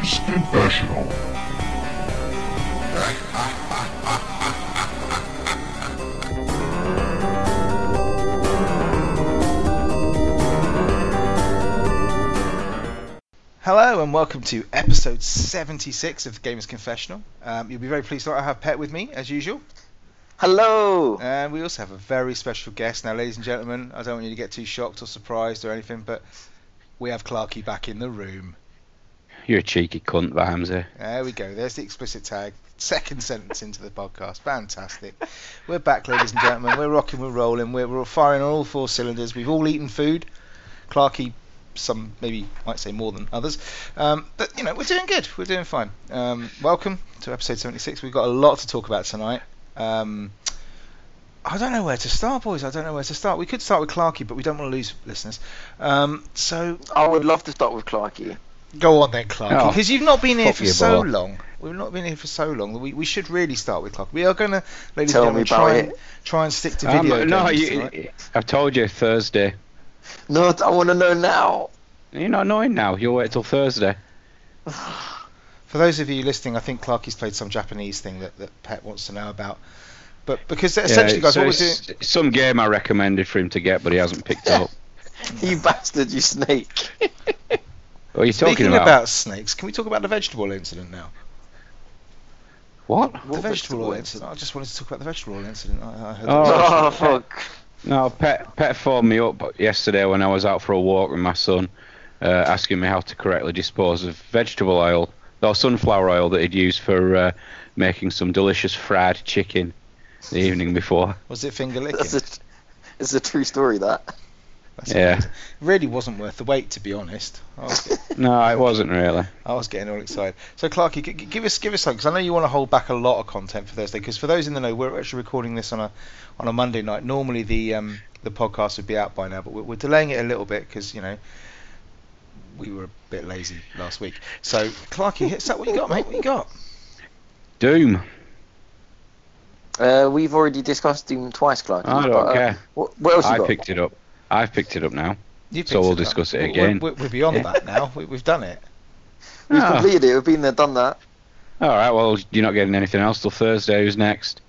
Games Confessional. Hello and welcome to episode 76 of the Gamers Confessional. Um, you'll be very pleased that I have Pet with me, as usual. Hello. And we also have a very special guest. Now, ladies and gentlemen, I don't want you to get too shocked or surprised or anything, but we have Clarky back in the room. You're a cheeky cunt, Ramsey. There we go. There's the explicit tag. Second sentence into the podcast. Fantastic. We're back, ladies and gentlemen. We're rocking, we're rolling. We're, we're firing on all four cylinders. We've all eaten food. Clarky, some maybe might say more than others. Um, but, you know, we're doing good. We're doing fine. Um, welcome to episode 76. We've got a lot to talk about tonight. Um, I don't know where to start, boys. I don't know where to start. We could start with Clarky, but we don't want to lose listeners. Um, so I would love to start with Clarky. Go on then, Clarky, Oh, because you've not been here for so boy. long. We've not been here for so long. We, we should really start with Clark. We are going to, ladies Tell and gentlemen, try and, try and stick to Um, video no, games you, tonight. I've told you Thursday. No, I want to know now. You're not knowing now. You'll wait till Thursday. For those of you listening, I think Clarky's played some Japanese thing that, that Pet wants to know about. But because essentially, Yeah, guys, so what we're doing. some game I recommended for him to get, but he hasn't picked up. You bastard, you snake. What are you talking Speaking about? about snakes, can we talk about the vegetable incident now? What? the What vegetable oil vegetable incident. I just wanted to talk about the vegetable oil incident. I, I heard Oh. that Oh, fuck. No, Pet Pet phoned me up yesterday when I was out for a walk with my son, uh, asking me how to correctly dispose of vegetable oil, or sunflower oil that he'd used for uh, making some delicious fried chicken the evening before. was it finger licking? That's a, it's a true story, that. That's Yeah. It really wasn't worth the wait, to be honest. I was, No, it wasn't really. I was getting all excited. So, Clarky, g- g- give us give us something, because I know you want to hold back a lot of content for Thursday. Because for those in the know, we're actually recording this on a on a Monday night. Normally, the um, the podcast would be out by now, but we're, we're delaying it a little bit because you know we were a bit lazy last week. So, Clarky, hit that. What you got, mate? What you got? Doom. Uh, we've already discussed Doom twice, Clarky. I don't but, uh, care. What, what else you I got? picked it up. I've picked it up now. You So we'll up. discuss it again. We're, we're beyond that now. We, we've done it. We've Ah. completed it. We've been there, done that. All right. Well, you're not getting anything else till Thursday. Who's next?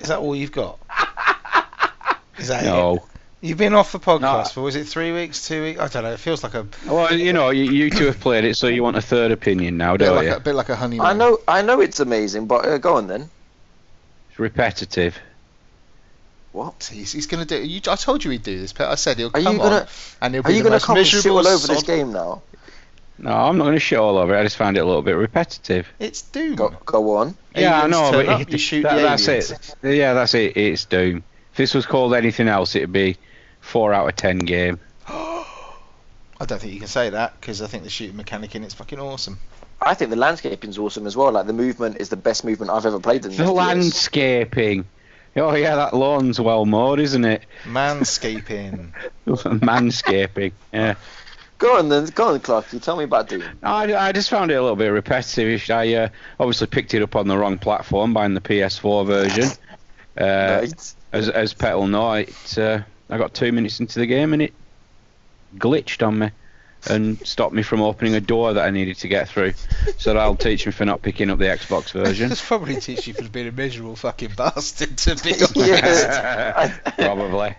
Is that all you've got? Is that it? No. You've been off the podcast No. for was it three weeks, two weeks? I don't know. It feels like a Well, you know, you, you two have played it, so you want a third opinion now, don't like you? a, a bit like a honeymoon. I know, I know it's amazing, but uh, go on then. It's repetitive. What? He's, he's gonna do. You, I told you he'd do this, Pet. I said he'll Are come you gonna? on and he'll Are be you the gonna most come and shit miserable all over this game now? No, I'm not going to shit all over it. I just found it a little bit repetitive. It's Doom. Go, go on. yeah, I know, turn but up, it- you shoot that- the that's it. Yeah, that's it. It's Doom. If this was called anything else, it'd be four out of ten game. I don't think you can say that because I think the shooting mechanic in it's fucking awesome. I think the landscaping's awesome as well. Like the movement is the best movement I've ever played in. The FPS. landscaping. Oh yeah, that lawn's well mowed, isn't it? Manscaping. Manscaping. Yeah. Go on then, go on, Clark. You Tell me about Doom. I, I just found it a little bit repetitive. I uh, obviously picked it up on the wrong platform, buying the PS4 version. Uh, right. as as Pet will know, it, uh, I got two minutes into the game and it glitched on me and stopped me from opening a door that I needed to get through. So that'll teach me for not picking up the Xbox version. This probably teach you for being a miserable fucking bastard to be honest. Yes. I- Probably.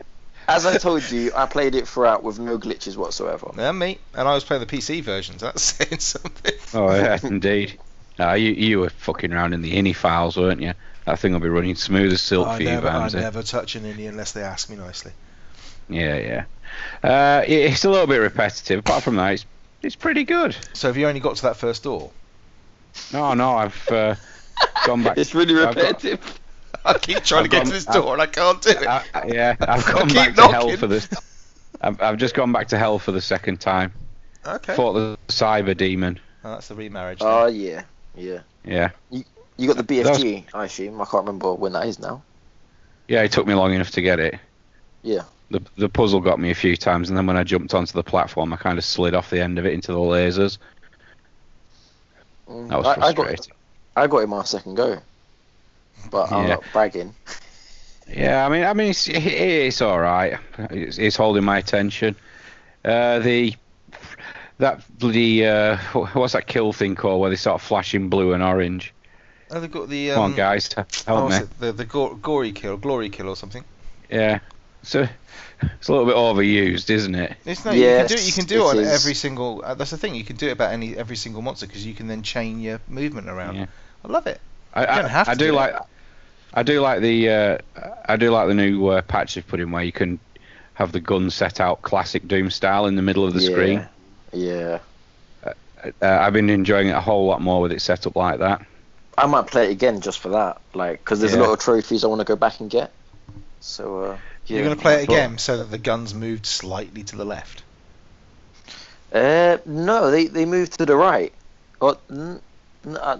As I told you, I played it throughout with no glitches whatsoever. Yeah, me. And I was playing the PC version, so that's saying something. Oh yeah, indeed. Uh, you you were fucking around in the INI files, weren't you? That thing will be running smooth as silk I for you, never, I never touch an indie unless they ask me nicely. Yeah, yeah. Uh, it- it's a little bit repetitive. Apart from that, it's it's pretty good. So have you only got to that first door? No, no, I've uh, gone back. It's really I've got- repetitive. I keep trying I've to get gone- to this I've- door and I can't do it. I, I- yeah, I've gone Keep back to hell for this. I've, I've just gone back to hell for the second time. okay. Fought the cyber demon. Oh, that's the remarriage. Oh thing. yeah, yeah. Yeah, You got the BFG, I assume. I can't remember when that is now. yeah. It took me long enough to get it. Yeah. The the puzzle got me a few times, and then when I jumped onto the platform, I kind of slid off the end of it into the lasers. Mm, That was I, I got frustrating. I got it my second go, but I'm Yeah. not bragging. Yeah, I mean, I mean, it's it's all right. It's, it's holding my attention. Uh, the that bloody uh, what's that kill thing called where they start flashing blue and orange? Oh, they've got the. Um, Come on, guys, oh, help me. it? The the go- gory kill, glory kill, or something. Yeah, so it's a little bit overused, isn't it? It's no, you can do it. You can do it it on is. every single. Uh, that's the thing. You can do it about any every single monster because you can then chain your movement around. Yeah. I love it. I, You don't have I to do do it. like. I do like the. Uh, I do like the new uh, patch they've put in where you can have the gun set out classic Doom style in the middle of the yeah. screen. Yeah. Uh, I've been enjoying it a whole lot more with it set up like that. I might play it again just for that, like, because there's Yeah. a lot of trophies I want to go back and get. So, uh, yeah. You're going to play it again so that the guns moved slightly to the left. Uh, no, they they moved to the right. Or n- n- uh,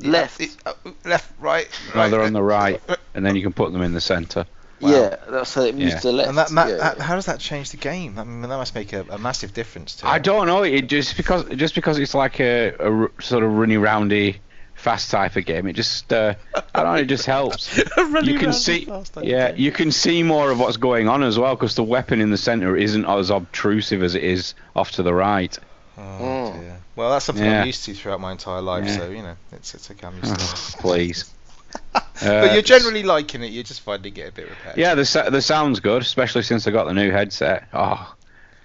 left. It- uh, left, right. No, right, they're on the uh, right, and then you can put them in the centre. Wow. Yeah, that's how it moves Yeah. to the left. And that, ma- yeah, that- yeah. how does that change the game? I mean, that must make a, a massive difference to I it. don't know. It just because just because it's like a, a r- sort of runny roundy fast type of game. It just uh, I don't know. It just helps. you can see yeah you can see more of what's going on as well because the weapon in the centre isn't as obtrusive as it is off to the right. Oh, Mm. dear. Well, that's something Yeah. I'm used to throughout my entire life, Yeah. so you know, it's it's okay. I'm used to it. Please. but Uh, you're generally liking it. You're just finding it a bit repetitive. Yeah, the sa- the sound's good, especially since I got the new headset. Oh,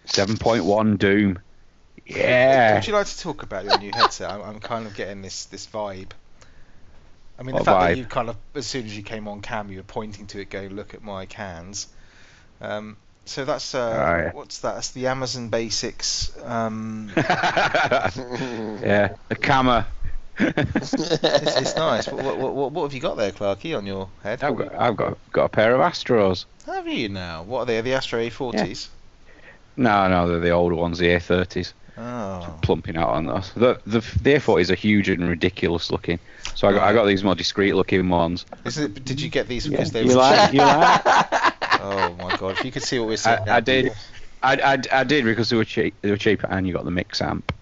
7.1 Doom. Yeah. Would you like to talk about your new headset? I'm, I'm kind of getting this this vibe. I mean, the What fact vibe? that you kind of, as soon as you came on cam, you were pointing to it, going, "Look at my cans." Um, so that's uh, Right. what's that? That's the Amazon Basics. Um, yeah, a camera. it's, it's nice. What, what, what, what have you got there, Clarky, on your head? I've got, I've got got a pair of Astros. Have you now? What are they? Are the Astro A40s? No, no, they're the older ones, the A30s. Oh. Plumping out on those. The the, the A40s are huge and ridiculous looking. So I got I got these more discreet looking ones. Is it, did you get these Yeah, because they you were like cheap? you like? Oh my god! If you could see what we're saying. I, I did. I, I, I did because they were cheap. They were cheap, and you got the mix amp.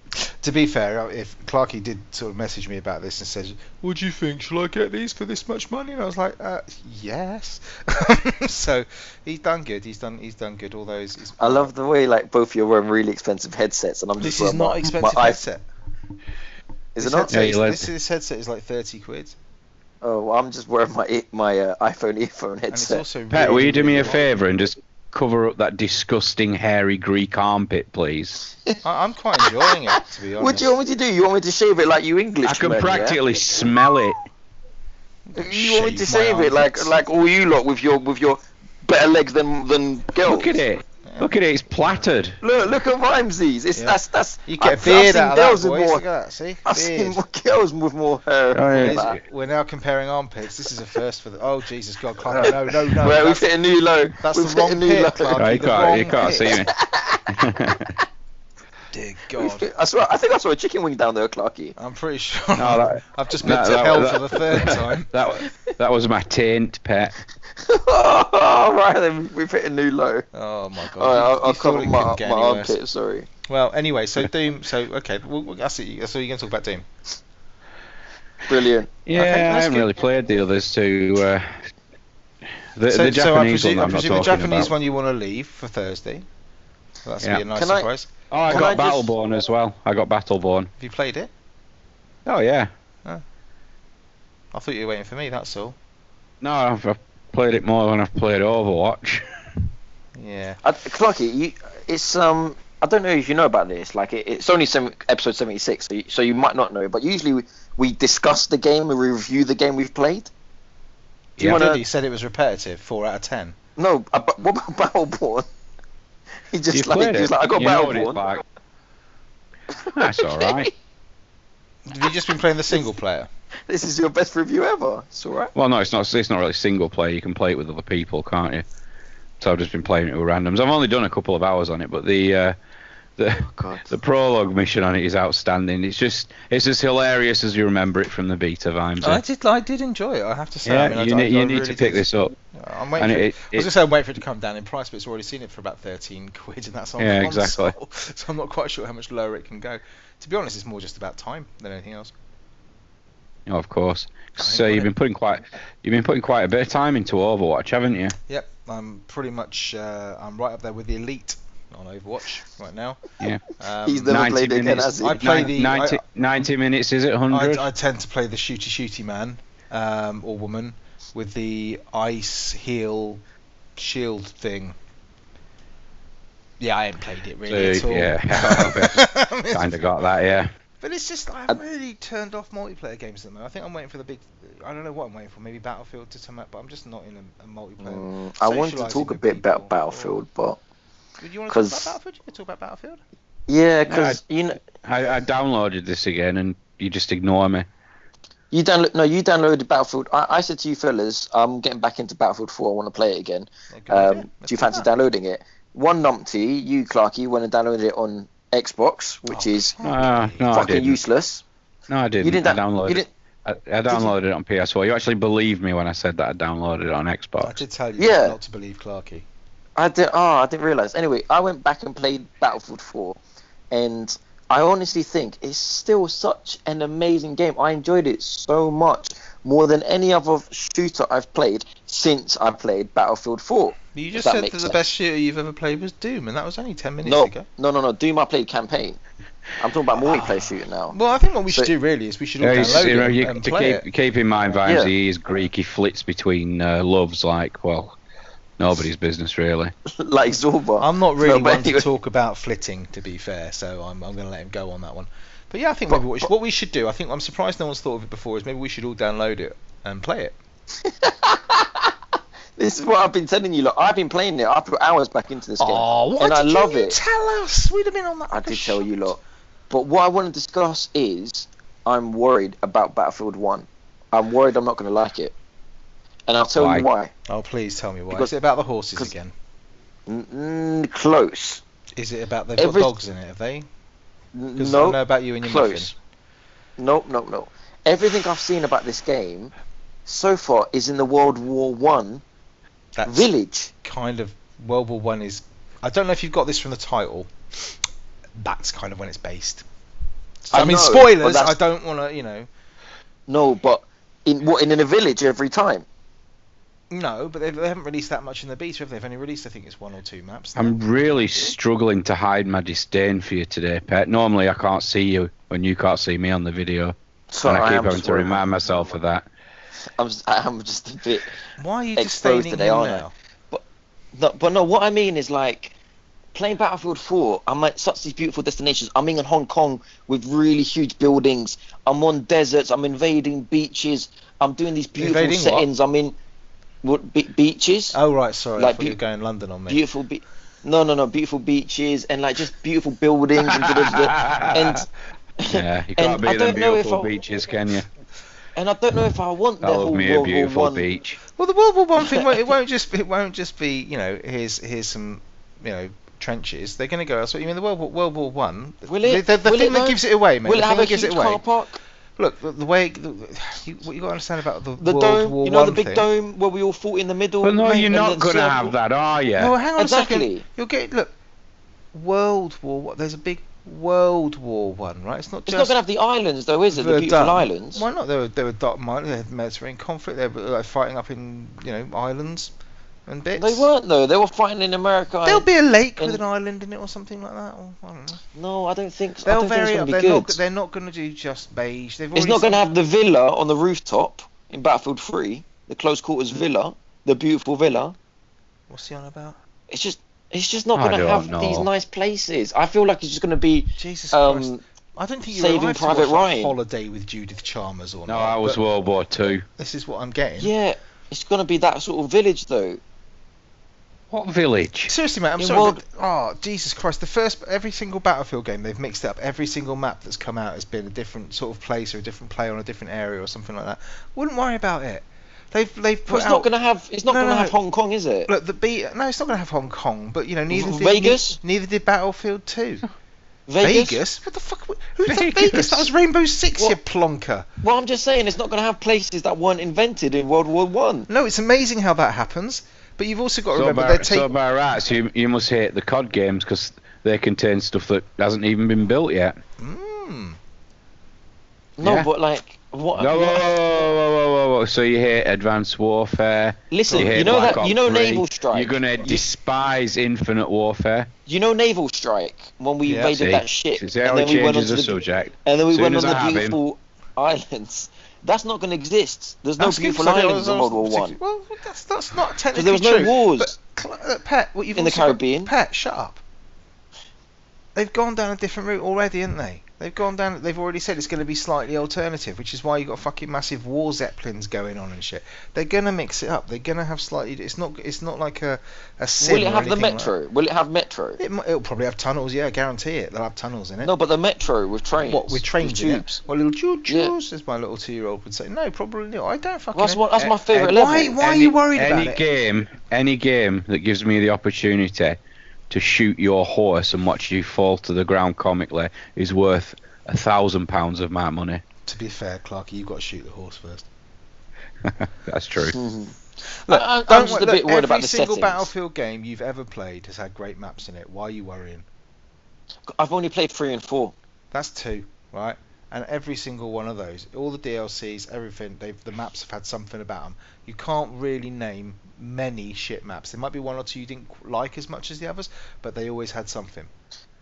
To be fair, if Clarky did sort of message me about this and says, "What do you think? Shall I get these for this much money?" and I was like, uh, "Yes." so he's done good. He's done. He's done good. All those. He's, I love the way like both of you are wearing really expensive headsets, and I'm this just is not my, expensive my headset. Is This it not? Headset Yeah, is, you this, this headset is like thirty quid, Oh, well, I'm just wearing my my uh, iPhone earphone and it's headset. also. Pet, will you do me a favour and just cover up that disgusting hairy Greek armpit, please? I, I'm quite enjoying it, to be honest. What do you want me to do? You want me to shave it like you English I can men, yeah? practically smell it. You want me to Shave my it like like all you lot with your with your better legs than than girls? Look at it. Look at it. It's plattered. Look look at Vimesy's. It's Yeah. that's that's. You get a I've- I've beard seen out of that, girls with boys. more. Look at that. See, I've beard. seen more girls with more hair. Oh, yeah. that. We're now comparing armpits. This is a first for the. Oh Jesus God, Clarky, no, no, no. Well, we've hit a new low. that's we've the hit a wrong new pit, low. Clark. Oh, you the can't. You can't see pit. me. Dear God. I swear, I think I saw a chicken wing down there, Clarky. I'm pretty sure. No, that- I've just been that- to that- hell that- for the third time. That that was my taint, pet. oh, right then, we've hit a new low. Oh my God. All right, I'll, you I'll cover it my, couldn't get my any armpit. Sorry. Well, anyway, so Doom. So okay, well, well, that's it. That's all you're going to talk about Doom. Brilliant. Yeah, Okay, I haven't good. really played the others two. Uh, the, so, the so I presume, one I I'm not presume the Japanese about. one you want to leave for Thursday. So that's Yeah. be a nice Can I- surprise. Oh, I Can got I just- Battleborn as well. I got Battleborn. Have you played it? Oh yeah. I thought you were waiting for me. That's all. No, I've, I've played it more than I've played Overwatch. Yeah. I, Clarky, you, it's um. I don't know if you know about this. Like, it, it's only seven, episode seventy-six, so you, so you might not know. But usually we, we discuss the game and we review the game we've played. Do you Yeah. wanna- Really, you said it was repetitive. Four out of ten. No, uh, what about Battleborn? He just You like played he's it. like I got you know what it's Battleborn. like. That's all right. Have you just been playing the single player? This is your best review ever. It's all right. Well, no, it's not. It's not really single player. You can play it with other people, can't you? So I've just been playing it with randoms. I've only done a couple of hours on it, but the uh, the Oh, the prologue mission on it is outstanding. It's just it's as hilarious as you remember it from the beta vibes. I did. I did enjoy it. I have to say. yeah, I mean, you, I, need, you I need really to pick did. this up. I'm waiting. And For, it, I was it, gonna say I'm waiting for it to come down in price, but it's already seen it for about 13 quid, and that's on Yeah, console. exactly. So I'm not quite sure how much lower it can go. To be honest, it's more just about time than anything else. oh, of course. So you've been putting quite you've been putting quite a bit of time into Overwatch, haven't you? Yep, I'm pretty much. Uh, I'm right up there with the elite on Overwatch right now. Yeah. Um, He's never 90 played again, has he? I play the- 90, I- 90 minutes, is it? 100? I, I tend to play the shooty shooty man um, or woman with the ice heel shield thing. Yeah, I haven't played it really So, at all. yeah, kind of got that, yeah. But it's just I haven't really turned off multiplayer games at the moment. I think I'm waiting for the big. I don't know what I'm waiting for. Maybe Battlefield to come out, but I'm just not in a, a multiplayer. Mm, I wanted to talk a bit about Battlefield, but Would you want to talk 'cause- about Battlefield? You can talk about Battlefield. yeah, because you know I, I downloaded this again and you just ignore me. you download no, you downloaded Battlefield. I, I said to you fellas, I'm getting back into Battlefield 4. I want to play it again. Yeah. Um, do you fancy that. downloading it? One numpty, you Clarky, went and downloaded it on Xbox, which Oh, is Ah, no, fucking useless. No, I didn't. You didn't. I da- downloaded you didn't. I, I downloaded it on PS4. You actually believed me when I said that I downloaded it on Xbox. I did tell you Yeah. not to believe Clarky. I did. Oh, I didn't realize. Anyway, I went back and played Battlefield 4, and I honestly think it's still such an amazing game. I enjoyed it so much more than any other shooter I've played since I played Battlefield 4. You just that said makes that the sense. best shooter you've ever played was Doom, and that was only ten minutes No, ago. no, no, no. Doom I played campaign. I'm talking about multiplayer shooting now. Well, I think what we should So- do really is we should all Yeah, download you know, it you- and to play keep, keep in mind, Vimes, Yeah. he is Greek. He flits between uh, loves like, well, nobody's business really. like Zorba. I'm not really No, but one to talk about flitting, to be fair, so I'm, I'm going to let him go on that one. But yeah, I think But- maybe what we, should, but- what we should do, I think I'm surprised no one's thought of it before, is maybe we should all download it and play it. This is what I've been telling you. Look, I've been playing it. I put hours back into this game, Oh, why and I love you it. tell us? We'd have been on that. I like a did tell you lot. But what I want to discuss is I'm worried about Battlefield 1. I'm worried I'm not going to like it. And I'll tell you why. Oh, please tell me why. Because- is it about the horses again? Mm, close. Is it about they've every- got dogs in it? Have they? Because I No, know about you and your close. muffin. no, no, no. Everything I've seen about this game so far is in the World War One village. kind of World War One is. I don't know if you've got this from the title. That's kind of when it's based. So, I, I mean, know, spoilers. I don't want to, you know. No, but in what in a village every time. No, but they, they haven't released that much in the beta. Have they? They've only released, I think, it's one or two maps. I'm really struggling to hide my disdain for you today, Pet. Normally I can't see you when you can't see me on the video. So and I I keep am having to remind myself of that. I'm, s- I'm just a bit. Why are you exposed disdaining today, him aren't I? now? No, but no, what I mean is like playing Battlefield 4. I'm at such these beautiful destinations. I'm in Hong Kong with really huge buildings. I'm on deserts. I'm invading beaches. I'm doing these beautiful Invading what? settings. I'm in what, be- beaches. Oh right, sorry. I Like thought you beau- were going London on me. beautiful be- No, no, no. Beautiful beaches and like just beautiful buildings and, and yeah, you can't I beat them don't beautiful I- beaches, can you? and I don't know if I want the I whole love me a World War beautiful One. beach. Well, the World War One thing won't, it won't just it won't just be you know here's here's some you know trenches. They're going to go elsewhere. You mean the World War, World War One? Will it? The, the, the Will thing it that though? gives it away, mate. Will the it have thing a gives huge it away. car park? Look, the, the way the, you, what you got to understand about the, The World dome, War you know One the big thing. dome where we all fought in the middle. But no, mate, you're not going to have that, are you? No, hang on a Exactly. second. You'll get look. World War. One- There's a big World War One, right? It's not It's just. not going to have the islands, though, is it? The beautiful Verdun. islands. Why not? They were they were dark. They had Mediterranean conflict. They were like, fighting up in you know islands and bits. They weren't, though. They were fighting in America. There'll be a lake with an island in it or something like that. Or, I don't know. No, I don't think. So. They'll don't think it's vary going up. to They're be not. They're not going to do just beige. They've It's not going to have the villa on the rooftop in Battlefield 3, the close quarters villa, the beautiful villa. What's he on about? It's just, it's just not going to have know. these nice places. I feel like it's just going to be. Jesus Christ! Um, I don't think you're Saving Private to watch Ryan. Holiday with Judith Chalmers or No, not. I was World War Two. This is what I'm getting. yeah, it's going to be that sort of village, though. What village? Seriously, mate, I'm In sorry. World- but- oh, Jesus Christ! The first, every single Battlefield game, they've mixed it up. Every single map that's come out has been a different sort of place or a different player on a different area or something like that. Wouldn't worry about it. They've they've But put it's out. not going to have. It's not No, going to no, have Hong Kong, is it? Look, the B. No, it's not going to have Hong Kong, but you know, neither did Vegas? ne- neither did Battlefield 2. Vegas? Vegas? What the fuck? Who's Vegas? Vegas? Vegas? That was Rainbow Six, you What? plonker. Well, I'm just saying it's not going to have places that weren't invented in World War One. No, it's amazing how that happens. But you've also got to So remember by, they're so taking. by rights, you, you must hate the COD games because they contain stuff that hasn't even been built yet. Mm. No, Yeah. but like What? No, whoa, what- whoa, whoa, whoa, whoa, whoa. So you hate Advanced Warfare? Listen, hate you know Black that Ops you know 3, Naval Strike. You're gonna despise Infinite Warfare. You know Naval Strike when we Yeah. invaded See, that ship, see and then we went changes onto the the subject. and then we Soon went on the have beautiful islands. That's not going to exist. There's no beautiful good, beautiful 'cause I islands in World War One. Well, that's that's not technically there was no true. wars. But, uh, Pet, what you've In the also got- Caribbean. Pet, shut up. They've gone down a different route already, haven't they? They've gone down. They've already said it's going to be slightly alternative, which is why you've got fucking massive war zeppelins going on and shit. They're gonna mix it up. They're gonna have slightly. It's not. It's not like a a sim Will it or have the anything like metro? Will it have metro? It, it'll probably have tunnels. Yeah, I guarantee it. They'll have tunnels in it. No, but the metro with trains. What with trains in it? tubes. Well, little choo Yeah. as my little two-year-old would say. No, probably not. I don't fucking. Well, that's what. That's my favourite eh, level. Why? Why are you worried any about it? Any game, any game that gives me the opportunity to shoot your horse and watch you fall to the ground comically is worth a thousand pounds of my money. To be fair, Clarky, you've got to shoot the horse first. That's true. Mhm. Look, I- I'm don't just wo- a bit look, worried every about the single settings. Battlefield game you've ever played has had great maps in it. Why are you worrying? I've only played three and four. That's two, right? And every single one of those, all the DLCs, everything, they've the maps have had something about them. You can't really name many shit maps. There might be one or two you didn't like as much as the others, but they always had something.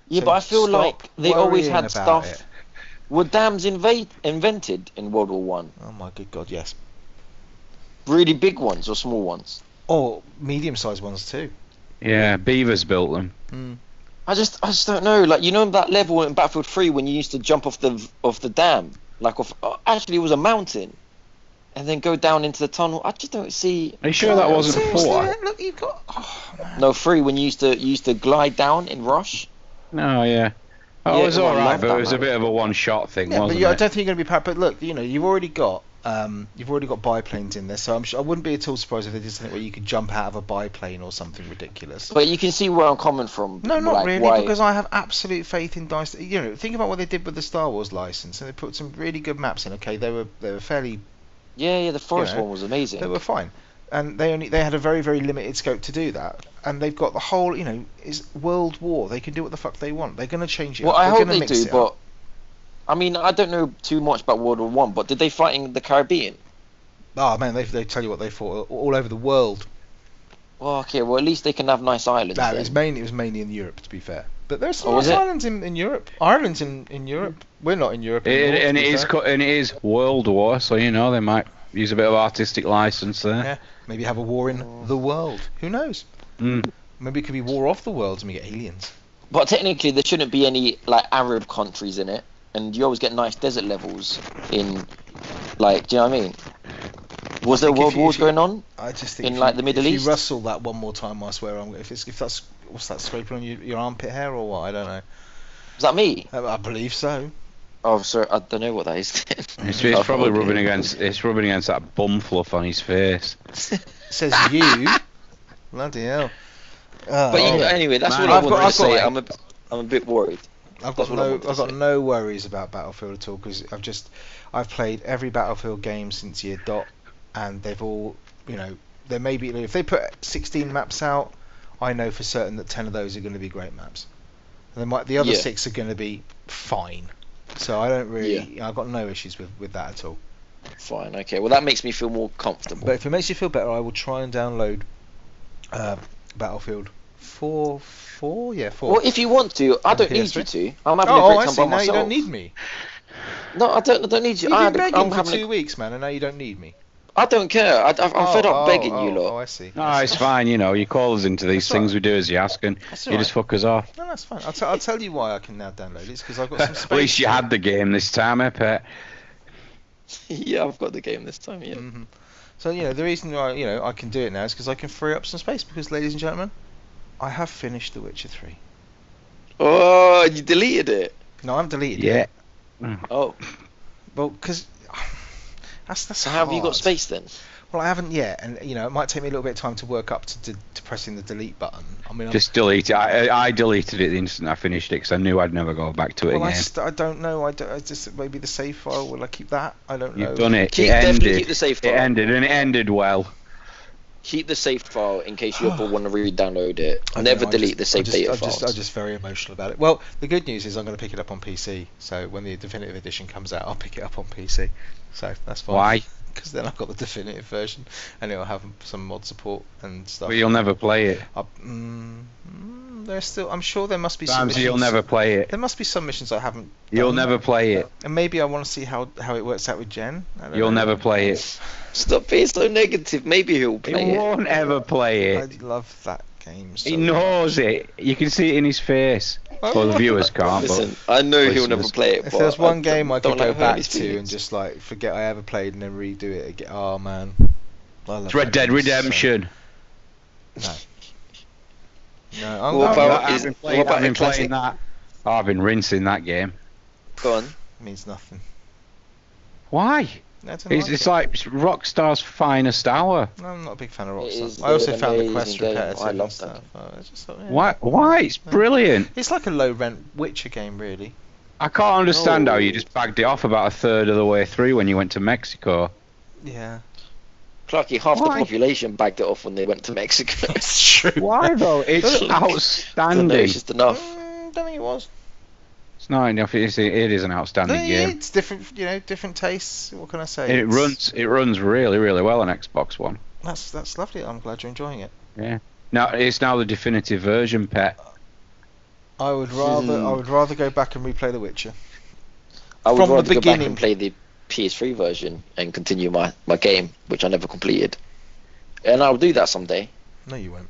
Yeah, So but I feel like they always had stuff. it. Were dams invade, invented in World War One? Oh my good god, yes. Really big ones or small ones? Or medium-sized ones too. Yeah, Beavers built them. Mm. I just, I just don't know. Like you know that level in Battlefield 3 when you used to jump off the off the dam, like off. oh, Actually, it was a mountain, and then go down into the tunnel. I just don't see. Are you sure that wasn't Seriously, four? Look, you've got. Oh. No, three when you used to you used to glide down in Rush. No, yeah. Oh, Yeah, it was alright, but that it was a bit of a one-shot thing, Yeah, but wasn't you, I it? don't think you're going to be proud. But look, you know, you've already got um, you've already got biplanes in there, so I'm sure, I wouldn't be at all surprised if they did something where you could jump out of a biplane or something ridiculous. But you can see where I'm coming from. No, not like, really, why- because I have absolute faith in Dice. You know, think about what they did with the Star Wars license, and they put some really good maps in. Okay, they were they were fairly Yeah, yeah, the forest know, one was amazing. they were fine, and they only they had a very very limited scope to do that, and they've got the whole you know is World War. They can do what the fuck they want. They're going to change it. Well, up. I They're hope they mix do, it up. But I mean, I don't know too much about World War One, but did they fight in the Caribbean? Oh man, they they tell you what they fought all over the world. Well, okay, well at least they can have nice islands. No, it was mainly it was mainly in Europe to be fair. But there's some Oh, nice islands in, in Europe. Ireland's in, in Europe. We're not in Europe. Anymore, to and it is fair. co- and it is World War, so you know they might use a bit of artistic license there. Yeah. Maybe have a war in the world. Who knows? Mm. Maybe it could be war of the worlds and we get aliens. But technically, there shouldn't be any like Arab countries in it, and you always get nice desert levels in, like, do you know what I mean? Was there world you- wars you- going on? I just think In, like, you, the Middle if East? you rustle that one more time, I swear I'm. If it's if that's what's that scraping on your, your armpit hair or what? I don't know. Is that me? I, I believe so. Oh, sorry, I don't know what that is. It's, it's probably rubbing against it's rubbing against that bum fluff on his face. It says you. Bloody hell. Oh, But you, oh. anyway, that's Man, all I I've wanted got- to I've got say. like- I'm a, I'm a bit worried. I've got no, I've got no worries about Battlefield at all because I've just, I've played every Battlefield game since year dot, and they've all, you know, there may be if they put 16 maps out, I know for certain that 10 of those are going to be great maps, and then might the other Yeah. six are going to be fine. So I don't really, I've got no issues with with that at all. Fine, okay. Well, that makes me feel more comfortable. But if it makes you feel better, I will try and download uh, Battlefield 4, 4, yeah, 4. well, if you want to, I don't need PS3? you to. I'm having oh, a oh, great I time see. by Now you don't need me. No, I don't. I don't need you. You've I been had a- begging I'm for having a- two weeks, man, and now you don't need me. I don't care. I, I'm Oh, fed up oh, begging oh, you lot. Oh, I see. No, it's fine, you know, you call us into these That's things right. we do as you ask and That's you just fuck us off. No, that's fine. I'll, t- I'll tell you why I can now download it. It's because I've got some space. At least you had the game this time, eh, pet? yeah, I've got the game this time. Yeah. hmm So you know the reason why you know I can do it now is because I can free up some space. Because, ladies and gentlemen, I have finished The Witcher Three. Oh, you deleted it. No, I've deleted it. Yeah. Mm. Oh, Well, because that's that's so have you got space then? Well, I haven't yet, and you know it might take me a little bit of time to work up to, to, to pressing the delete button. I mean, I'm- Just delete it. I, I I deleted it the instant I finished it because I knew I'd never go back to it again. well, I, again. st- I don't know. I, don't, I just maybe the save file. Will I keep that? I don't know. You've done it. Keep, it definitely ended. keep the safe It ended and it ended well. Keep the save file in case you ever want to re-download it. I Never know, delete just- the save I'm just, data I'm files. just, I'm just very emotional about it. Well, the good news is I'm going to pick it up on PC. So when the definitive edition comes out, I'll pick it up on PC. So that's fine. Why? Because then I've got the definitive version, and it'll have some mod support and stuff. But you'll never play it. I, mm, mm, there's still. I'm sure there must be some. Sometimes you'll missions- never play it. There must be some missions I haven't. You'll done. never play it. And maybe I want to see how how it works out with Jen. I don't You'll know. never play it. Stop being so negative. Maybe he'll He play it. won't ever play it. I it. love that game. So He knows it. You can see it in his face. Well, the viewers can't, but Listen, I know he'll never play it. If but there's one I game I don't could go like back to and just like forget I ever played and then redo it again, oh man, I love it's Red Dead game so- Redemption. No, I'm, What I'm- about- I've been what playing, about I've been playing that. Oh, I've been rinsing that game. Go on. means nothing. Why? I don't It's, like it's it. like Rockstar's finest hour. No, I'm not a big fan of Rockstar. I also found the quest game. repetitive I love that stuff. Oh, thought, yeah. Why? Why? It's Yeah. brilliant. It's like a low rent Witcher game, really. I can't understand how you just bagged it off about a third of the way through when you went to Mexico. Yeah. Clarky, half Why? the population bagged it off when they went to Mexico. It's true. Why though? It's I don't outstanding. it's just enough. Mm, don't think it was. It's not enough. It's, it is an No, outstanding yeah, game. it's different. You know, different tastes. What can I say? It It's- runs. It runs really, really well on Xbox One. That's that's lovely. I'm glad you're enjoying it. Yeah. Now it's now the definitive version, pet. I would rather Hmm. I would rather go back and replay The Witcher. I would From rather go back and play the PS3 version and continue my, my game, which I never completed. And I'll do that someday. No, you won't.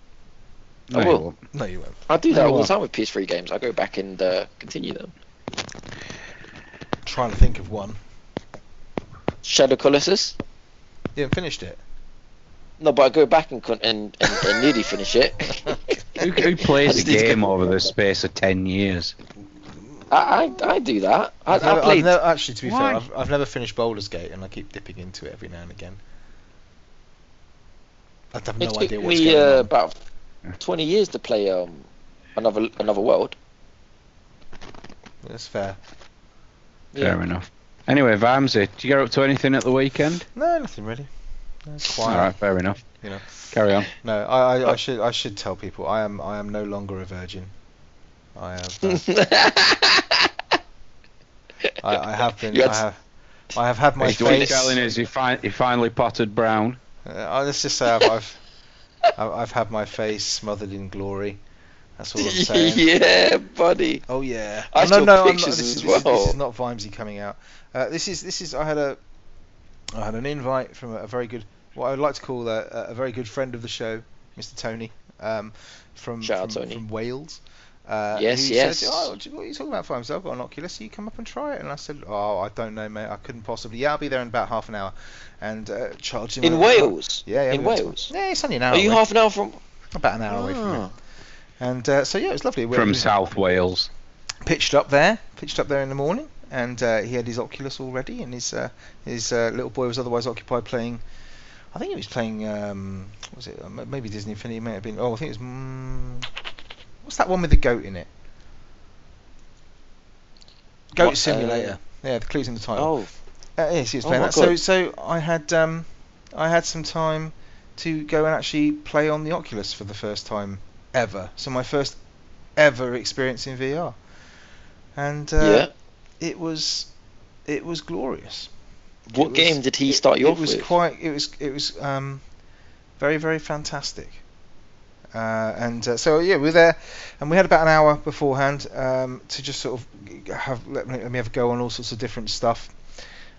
I you will. won't. No, you won't. I do that you all the time with PS3 games. I go back and uh, continue them. Trying to think of one. Shadow Colossus? You haven't finished it. No, but I go back and and, and, and nearly finish it. Who, who plays a just need to game go- over the space of ten years? I, I, I do that. I, I've never, I I've played. never- actually, to be Why? fair, I've, I've never finished Baldur's Gate, and I keep dipping into it every now and again. I have no it idea took what's me going uh, on. about 20 years to play um another another world. That's fair. Fair enough. Anyway, Vimesy, did you get up to anything at the weekend? No, nothing really. No, quiet. All right, fair enough. You know. Carry on. No, I, I, I should I should tell people I am I am no longer a virgin. I have uh, I, I have been had I have I have had my He's doing face. telling us he, fi- he finally potted brown. Uh, let's just say I've I've, I've I've had my face smothered in glory. That's all I'm saying. yeah, buddy. Oh yeah. I oh, no, no, I'm not, pictures this, as is, this, is, this is not Vimesy coming out. Uh, this is this is I had a I had an invite from a, a very good what I would like to call a, a very good friend of the show, Mr. Tony, um, from Shout out from, Tony. from Wales. Uh, Yes, yes. Said, oh, what are you talking about, Vimes? I've got an Oculus. So you come up and try it. And I said, oh, I don't know, mate. I couldn't possibly. Yeah, I'll be there in about half an hour. And uh, charged him In Wales. Yeah, yeah. In went to- Wales. Yeah, it's only an hour. Are you away. half an hour from? About an hour away from Ah. here. And uh, so yeah, it was lovely. We- From South Wales. pitched up there, pitched up there in the morning, and uh, he had his Oculus all ready, and his uh, his uh, little boy was otherwise occupied playing. I think he was playing. Um, what was it Uh, maybe Disney Infinity? May have been. Oh, I think it was. Mm, what's that one with the goat in it? Goat What, uh, Simulator. yeah, the clues in the title. Oh, Uh, yes, he was Oh playing my that. So, so I had um, I had some time to go and actually play on the Oculus for the first time ever. So my first ever experience in VR, and uh, yeah. it was it was glorious. What was- game did he start you it off was quite it was it was um, very very fantastic. Uh, and uh, so yeah, we were there, and we had about an hour beforehand um, to just sort of have let me, let me have a go on all sorts of different stuff.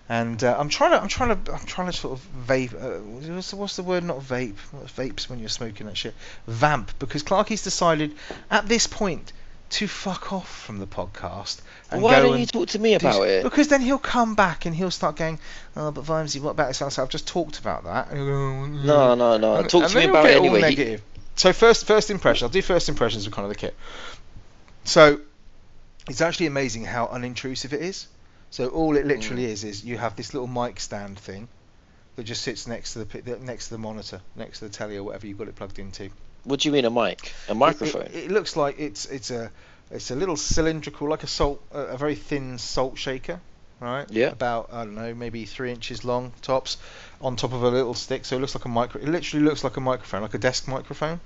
And uh, I'm trying to I'm trying to I'm trying to sort of vape. Uh, what's, the, what's the word? Not vape. What's vapes when you're smoking that shit? Vamp. Because Clarky's decided at this point to fuck off from the podcast and Why don't you talk to me about s- it? Because then he'll come back and he'll start going, oh, but Vimesy, what about this? I've just talked about that. And he'll go, "Mm." No, no, no. And- Talk and to me about it all anyway. Negative. So first, first impression. I'll do first impressions with kind of the kit. So it's actually amazing how unintrusive it is. So all it literally Mm. is is you have this little mic stand thing that just sits next to the next to the monitor, next to the telly or whatever you've got it plugged into. What do you mean a mic? A microphone? It, it, it looks like it's it's a it's a little cylindrical, like a salt, a, a very thin salt shaker. right? Yeah. About I don't know, maybe three inches long tops, on top of a little stick, so it looks like a micro. It literally looks like a microphone, like a desk microphone,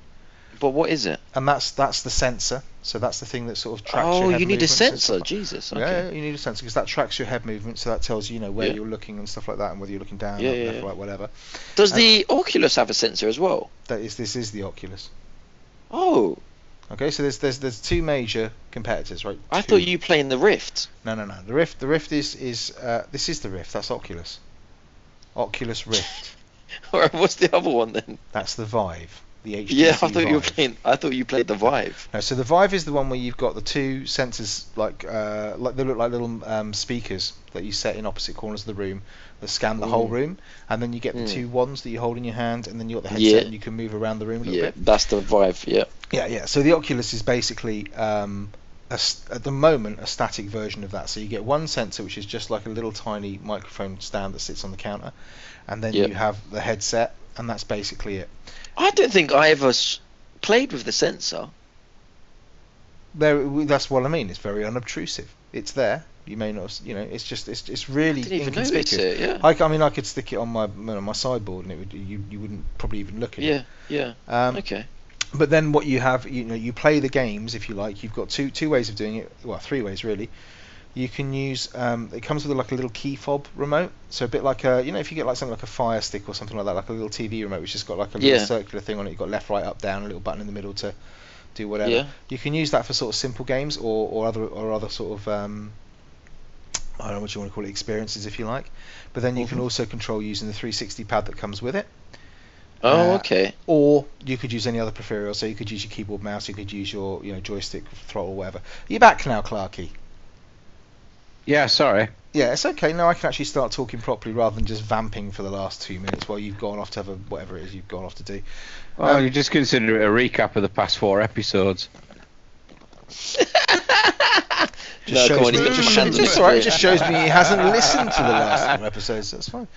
But what is it? and that's that's the sensor. So that's the thing that sort of tracks your Oh, head you need a sensor. Jesus. Yeah, Okay. yeah, you need a sensor because that tracks your head movement, so that tells you, you know, where Yeah. you're looking and stuff like that, and whether you're looking down, Yeah, up, yeah, left, yeah. right, whatever. Does the Oculus have a sensor as well? That is, this is the Oculus. Oh, Okay, so there's there's there's two major competitors, right? I Two. thought you playing the Rift. No, no, no. The Rift, the Rift is is uh, this is the Rift. That's Oculus. Oculus Rift. Or what's the other one then? That's the Vive. The HTC Yeah, I thought you were playing. I thought you played the Vive. No, so the Vive is the one where you've got the two sensors, like uh, like they look like little um, speakers that you set in opposite corners of the room that scan the whole Mm. room, and then you get the Mm. two wands that you hold in your hand, and then you got the headset, Yeah. and you can move around the room a little Yeah, bit. that's the Vive. Yeah. Yeah, yeah. So the Oculus is basically um, at the moment a static version of that. So you get one sensor which is just like a little tiny microphone stand that sits on the counter, and then Yeah. you have the headset, and that's basically it. I don't think I ever s- played with the sensor. There, that's what I mean. It's very unobtrusive. It's there. You may not, you know. It's just, it's, it's really didn't even notice inconspicuous. it. Yeah. I, c- I mean, I could stick it on my on my sideboard, and it would you you wouldn't probably even look at it. Yeah. Yeah. Um, Okay. But then what you have, you know, you play the games if you like. You've got two two ways of doing it. Well, three ways really. You can use. Um, it comes with like a little key fob remote, so a bit like a, you know, if you get like something like a Fire Stick or something like that, like a little TV remote, which has got like a little Yeah. circular thing on it. You've got left, right, up, down, a little button in the middle to do whatever. Yeah. You can use that for sort of simple games or, or other or other sort of um, I don't know what you want to call it experiences if you like. But then you can Mhm. also control using the 360 pad that comes with it. Oh, Uh, okay. Or you could use any other peripheral, so you could use your keyboard, mouse, you could use your you know joystick, throttle, whatever. You're you back now, Clarky? Yeah, sorry. Yeah, it's okay. Now I can actually start talking properly rather than just vamping for the last two minutes while you've gone off to have a, whatever it is you've gone off to do. Well, Um, you just consider it a recap of the past four episodes. Just No, shows on, me, he's got just, your hands just, on alright, it. it just shows me he hasn't listened to the last four episodes. That's fine.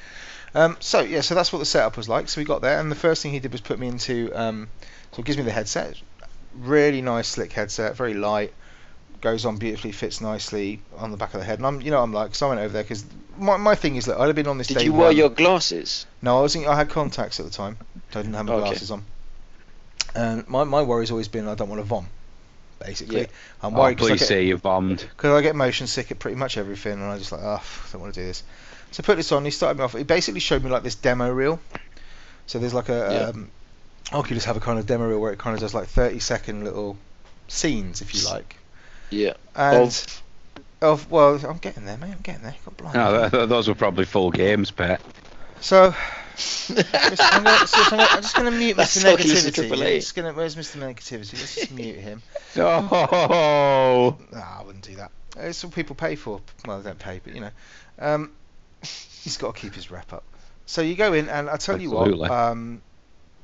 Um, so yeah, so that's what the setup was like. So we got there, and the first thing he did was put me into. Um, so it gives me the headset. Really nice, slick headset, very light. Goes on beautifully, fits nicely on the back of the head. And I'm, you know, I'm like, so I went over there because my, my thing is that I'd have been on this Did day you wear one. your glasses? No, I wasn't. I had contacts at the time. So I didn't have my Okay. glasses on. And my my worry's always been I don't want to vom. Basically, Yeah. I'm Oh, worried because I please get, say you bombed. because I get motion sick at pretty much everything, and I just like, oh, I don't want to do this. So I put this on. He started me off. He basically showed me like this demo reel. So there's like a Yeah. um, Oculus have a kind of demo reel where it kind of does like 30 second little scenes, if you like. Yeah. And Of- of, well, I'm getting there, mate. I'm getting there. God blind. No, th- th- those were probably full games, pet. So I'm, gonna, so I'm, gonna, I'm just going to mute That's Mr. Oculus Negativity. Triple I'm just gonna, where's Mr. Negativity? Let's just mute him. Oh, Nah, I wouldn't do that. It's what people pay for. Well, they don't pay, but you know, um, he's got to keep his rep up. So you go in, and I tell you what, um,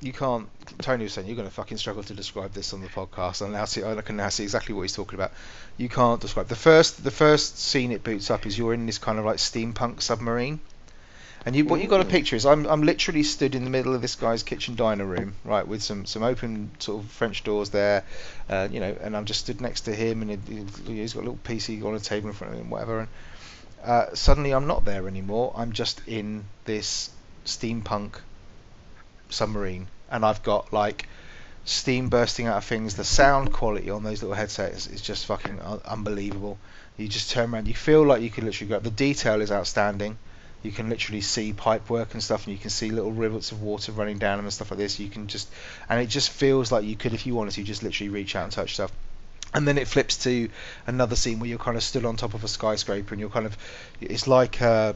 you can't. Tony was saying you're going to fucking struggle to describe this on the podcast, and now see, I can now see exactly what he's talking about. You can't describe the first. The first scene it boots up is you're in this kind of like steampunk submarine. And you, what you've got a picture is I'm, I'm literally stood in the middle of this guy's kitchen diner room, right, with some, some open sort of French doors there, uh, you know, and I'm just stood next to him, and he, he's got a little PC on a table in front of him, whatever. And uh, suddenly I'm not there anymore. I'm just in this steampunk submarine, and I've got like steam bursting out of things. The sound quality on those little headsets is just fucking unbelievable. You just turn around, you feel like you could literally grab. The detail is outstanding. You can literally see pipe work and stuff, and you can see little rivets of water running down them and stuff like this. You can just, and it just feels like you could, if you wanted to, just literally reach out and touch stuff. And then it flips to another scene where you're kind of stood on top of a skyscraper, and you're kind of, it's like uh,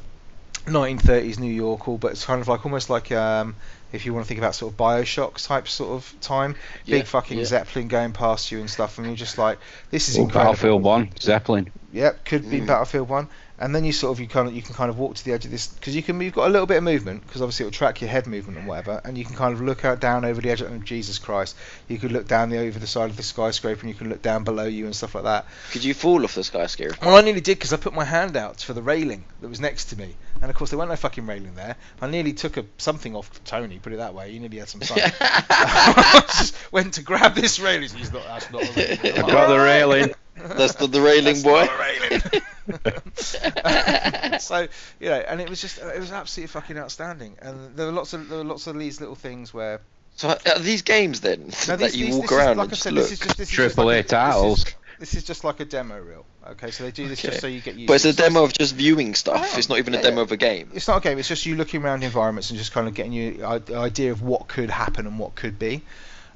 1930s New York, all, but it's kind of like almost like um, if you want to think about sort of Bioshock type sort of time, Yeah, big fucking yeah. Zeppelin going past you and stuff, and you're just like, this is incredible. Battlefield One, Zeppelin. Yep, could be Mm. Battlefield One. And then you sort of you kind of you can kind of walk to the edge of this because you can you've got a little bit of movement because obviously it'll track your head movement and whatever, and you can kind of look out down over the edge. of oh, Jesus Christ, you could look down the over the side of the skyscraper and you can look down below you and stuff like that. Could you fall off the skyscraper? Well, I nearly did because I put my hand out for the railing that was next to me, and of course there weren't no fucking railing there. I nearly took a something off Tony, put it that way. He nearly had some fun. I just went to grab this railing. He's not. That's not a railing. I got the railing. That's the, the railing That's boy. not railing. so you know, and it was just it was absolutely fucking outstanding. And there were lots of there were lots of these little things where So are these games then Now, that these- you these- walk this is- around like and I said, look? this is just this is just Triple like A a- this is- titles. This is just like a demo reel. Okay, so they do this Okay. just so you get used. but it's a it. So demo of just viewing stuff. Oh, it's not even yeah, a demo yeah. of a game. It's not a game. It's just you looking around environments and just kind of getting you the idea of what could happen and what could be.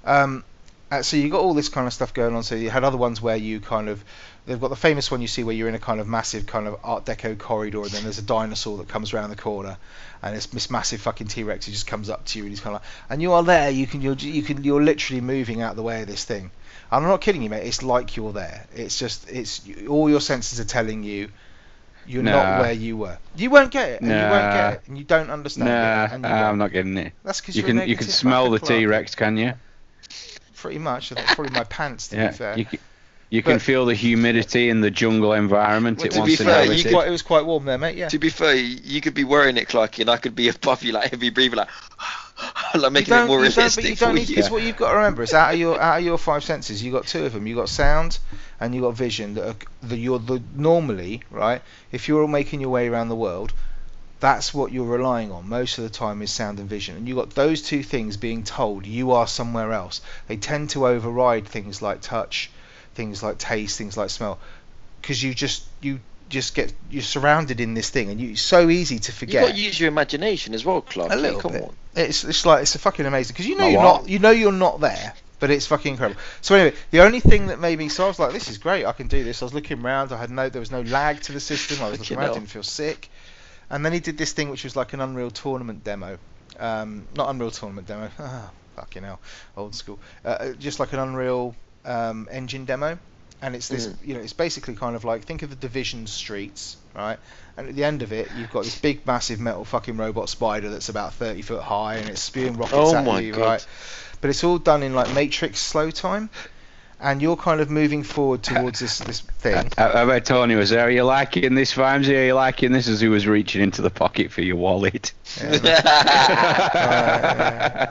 Um, uh, so you got all this kind of stuff going on. So you had other ones where you kind of they've got the famous one you see where you're in a kind of massive kind of Art Deco corridor, and then there's a dinosaur that comes around the corner, and it's this massive fucking T-Rex. who just comes up to you and he's kind of like, and you are there. You can you're you can you're literally moving out the way of this thing. I'm not kidding you, mate. It's like you're there. It's just it's all your senses are telling you. You're not where you were. You won't get it, and you won't get it, and you don't understand Nah, it. And you I'm won't. getting it. That's because You can you can smell the. T-Rex, can you? Pretty much. That's probably my pants, to be fair. You can, you can feel the humidity in the jungle environment Well, it to wants be fair, it, you was could- quite, it was quite warm there, mate. Yeah. To be fair, you could be wearing it, Clarky, and I could be above you, like heavy breathing, like, like making it more you don't, realistic but you for don't need. you. It's what you've got to remember. is out of your out of your five senses. You have got two of them. You have got sound and you have got vision. That are, that you're the normally right. If you're making your way around the world, that's what you're relying on most of the time is sound and vision. And you have got those two things being told you are somewhere else. They tend to override things like touch, things like taste, things like smell, because you just you just get you're surrounded in this thing, and you, it's so easy to forget. You've got to use your imagination as well, Clarky. A little Come bit. on. It's it's like it's a fucking amazing because you know My you're what? not you know you're not there, but it's fucking incredible. So anyway, the only thing that made me so I was like, this is great, I can do this. I was looking around, I had no there was no lag to the system. I was looking around, hell. didn't feel sick. And then he did this thing which was like an Unreal Tournament demo, um, not Unreal Tournament demo. Ah, fucking hell, old school. Uh, just like an Unreal um, Engine demo. And it's this, Mm. you know, it's basically kind of like think of the Division streets, right? And at the end of it, you've got this big, massive metal fucking robot spider that's about 30 foot high, and it's spewing rockets Oh at my you, God. right? But it's all done in like Matrix slow time, and you're kind of moving forward uh, towards this this thing. I, I bet Tony was there. Are you liking this, Vimesy? Are you liking this? As he was reaching into the pocket for your wallet. Yeah,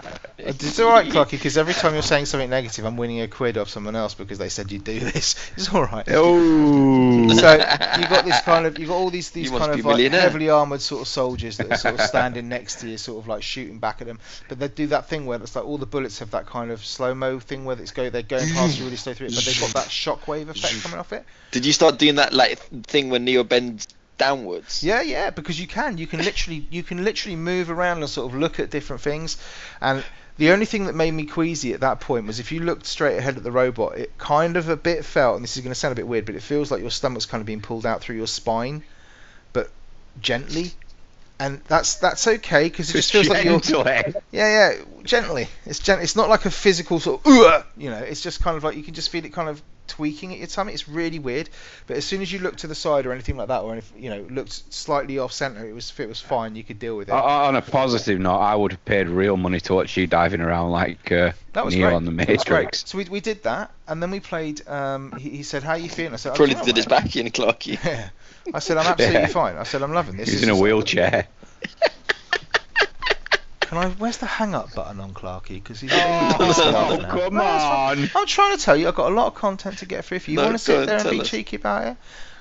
It's all right, Clarky, because every time you're saying something negative, I'm winning a quid off someone else because they said you'd do this. It's all right. oh. So you got this kind of, you got all these these You kind of like heavily armored sort of soldiers that are sort of standing next to you, sort of like shooting back at them. But they do that thing where it's like all the bullets have that kind of slow mo thing where it's go they're going past you really slow through it, but they've got that shockwave effect coming off it. Did you start doing that like thing when Neo bends downwards? Yeah, yeah, because you can. You can literally you can literally move around and sort of look at different things. And the only thing that made me queasy at that point was if you looked straight ahead at the robot, it kind of a bit felt, and this is going to sound a bit weird, but it feels like your stomach's kind of being pulled out through your spine, but gently. And that's that's okay because it just feels like you're Gently. Eh? yeah yeah gently. It's gent. It's not like a physical sort of you know. It's just kind of like you can just feel it kind of tweaking at your tummy. It's really weird. But as soon as you look to the side or anything like that, or if you know looked slightly off center, it was it was fine. You could deal with it. O- On a positive note, I would have paid real money to watch you diving around like uh, that was Neo great. on the That was great. Matrix. So we, we did that, and then we played. Um, he, he said, "How are you feeling?" I said, "Oh, Probably do did his back in, Clarky. mate?" Yeah. I said, "I'm absolutely Yeah. fine." I said, "I'm loving this." He's This in a is- wheelchair. Can I? Where's the hang up button on Clarky? Because he's. Oh, he's now. come No, it's fine. on. I'm trying to tell you, I've got a lot of content to get through. If you No, want to sit there and be us. cheeky about it,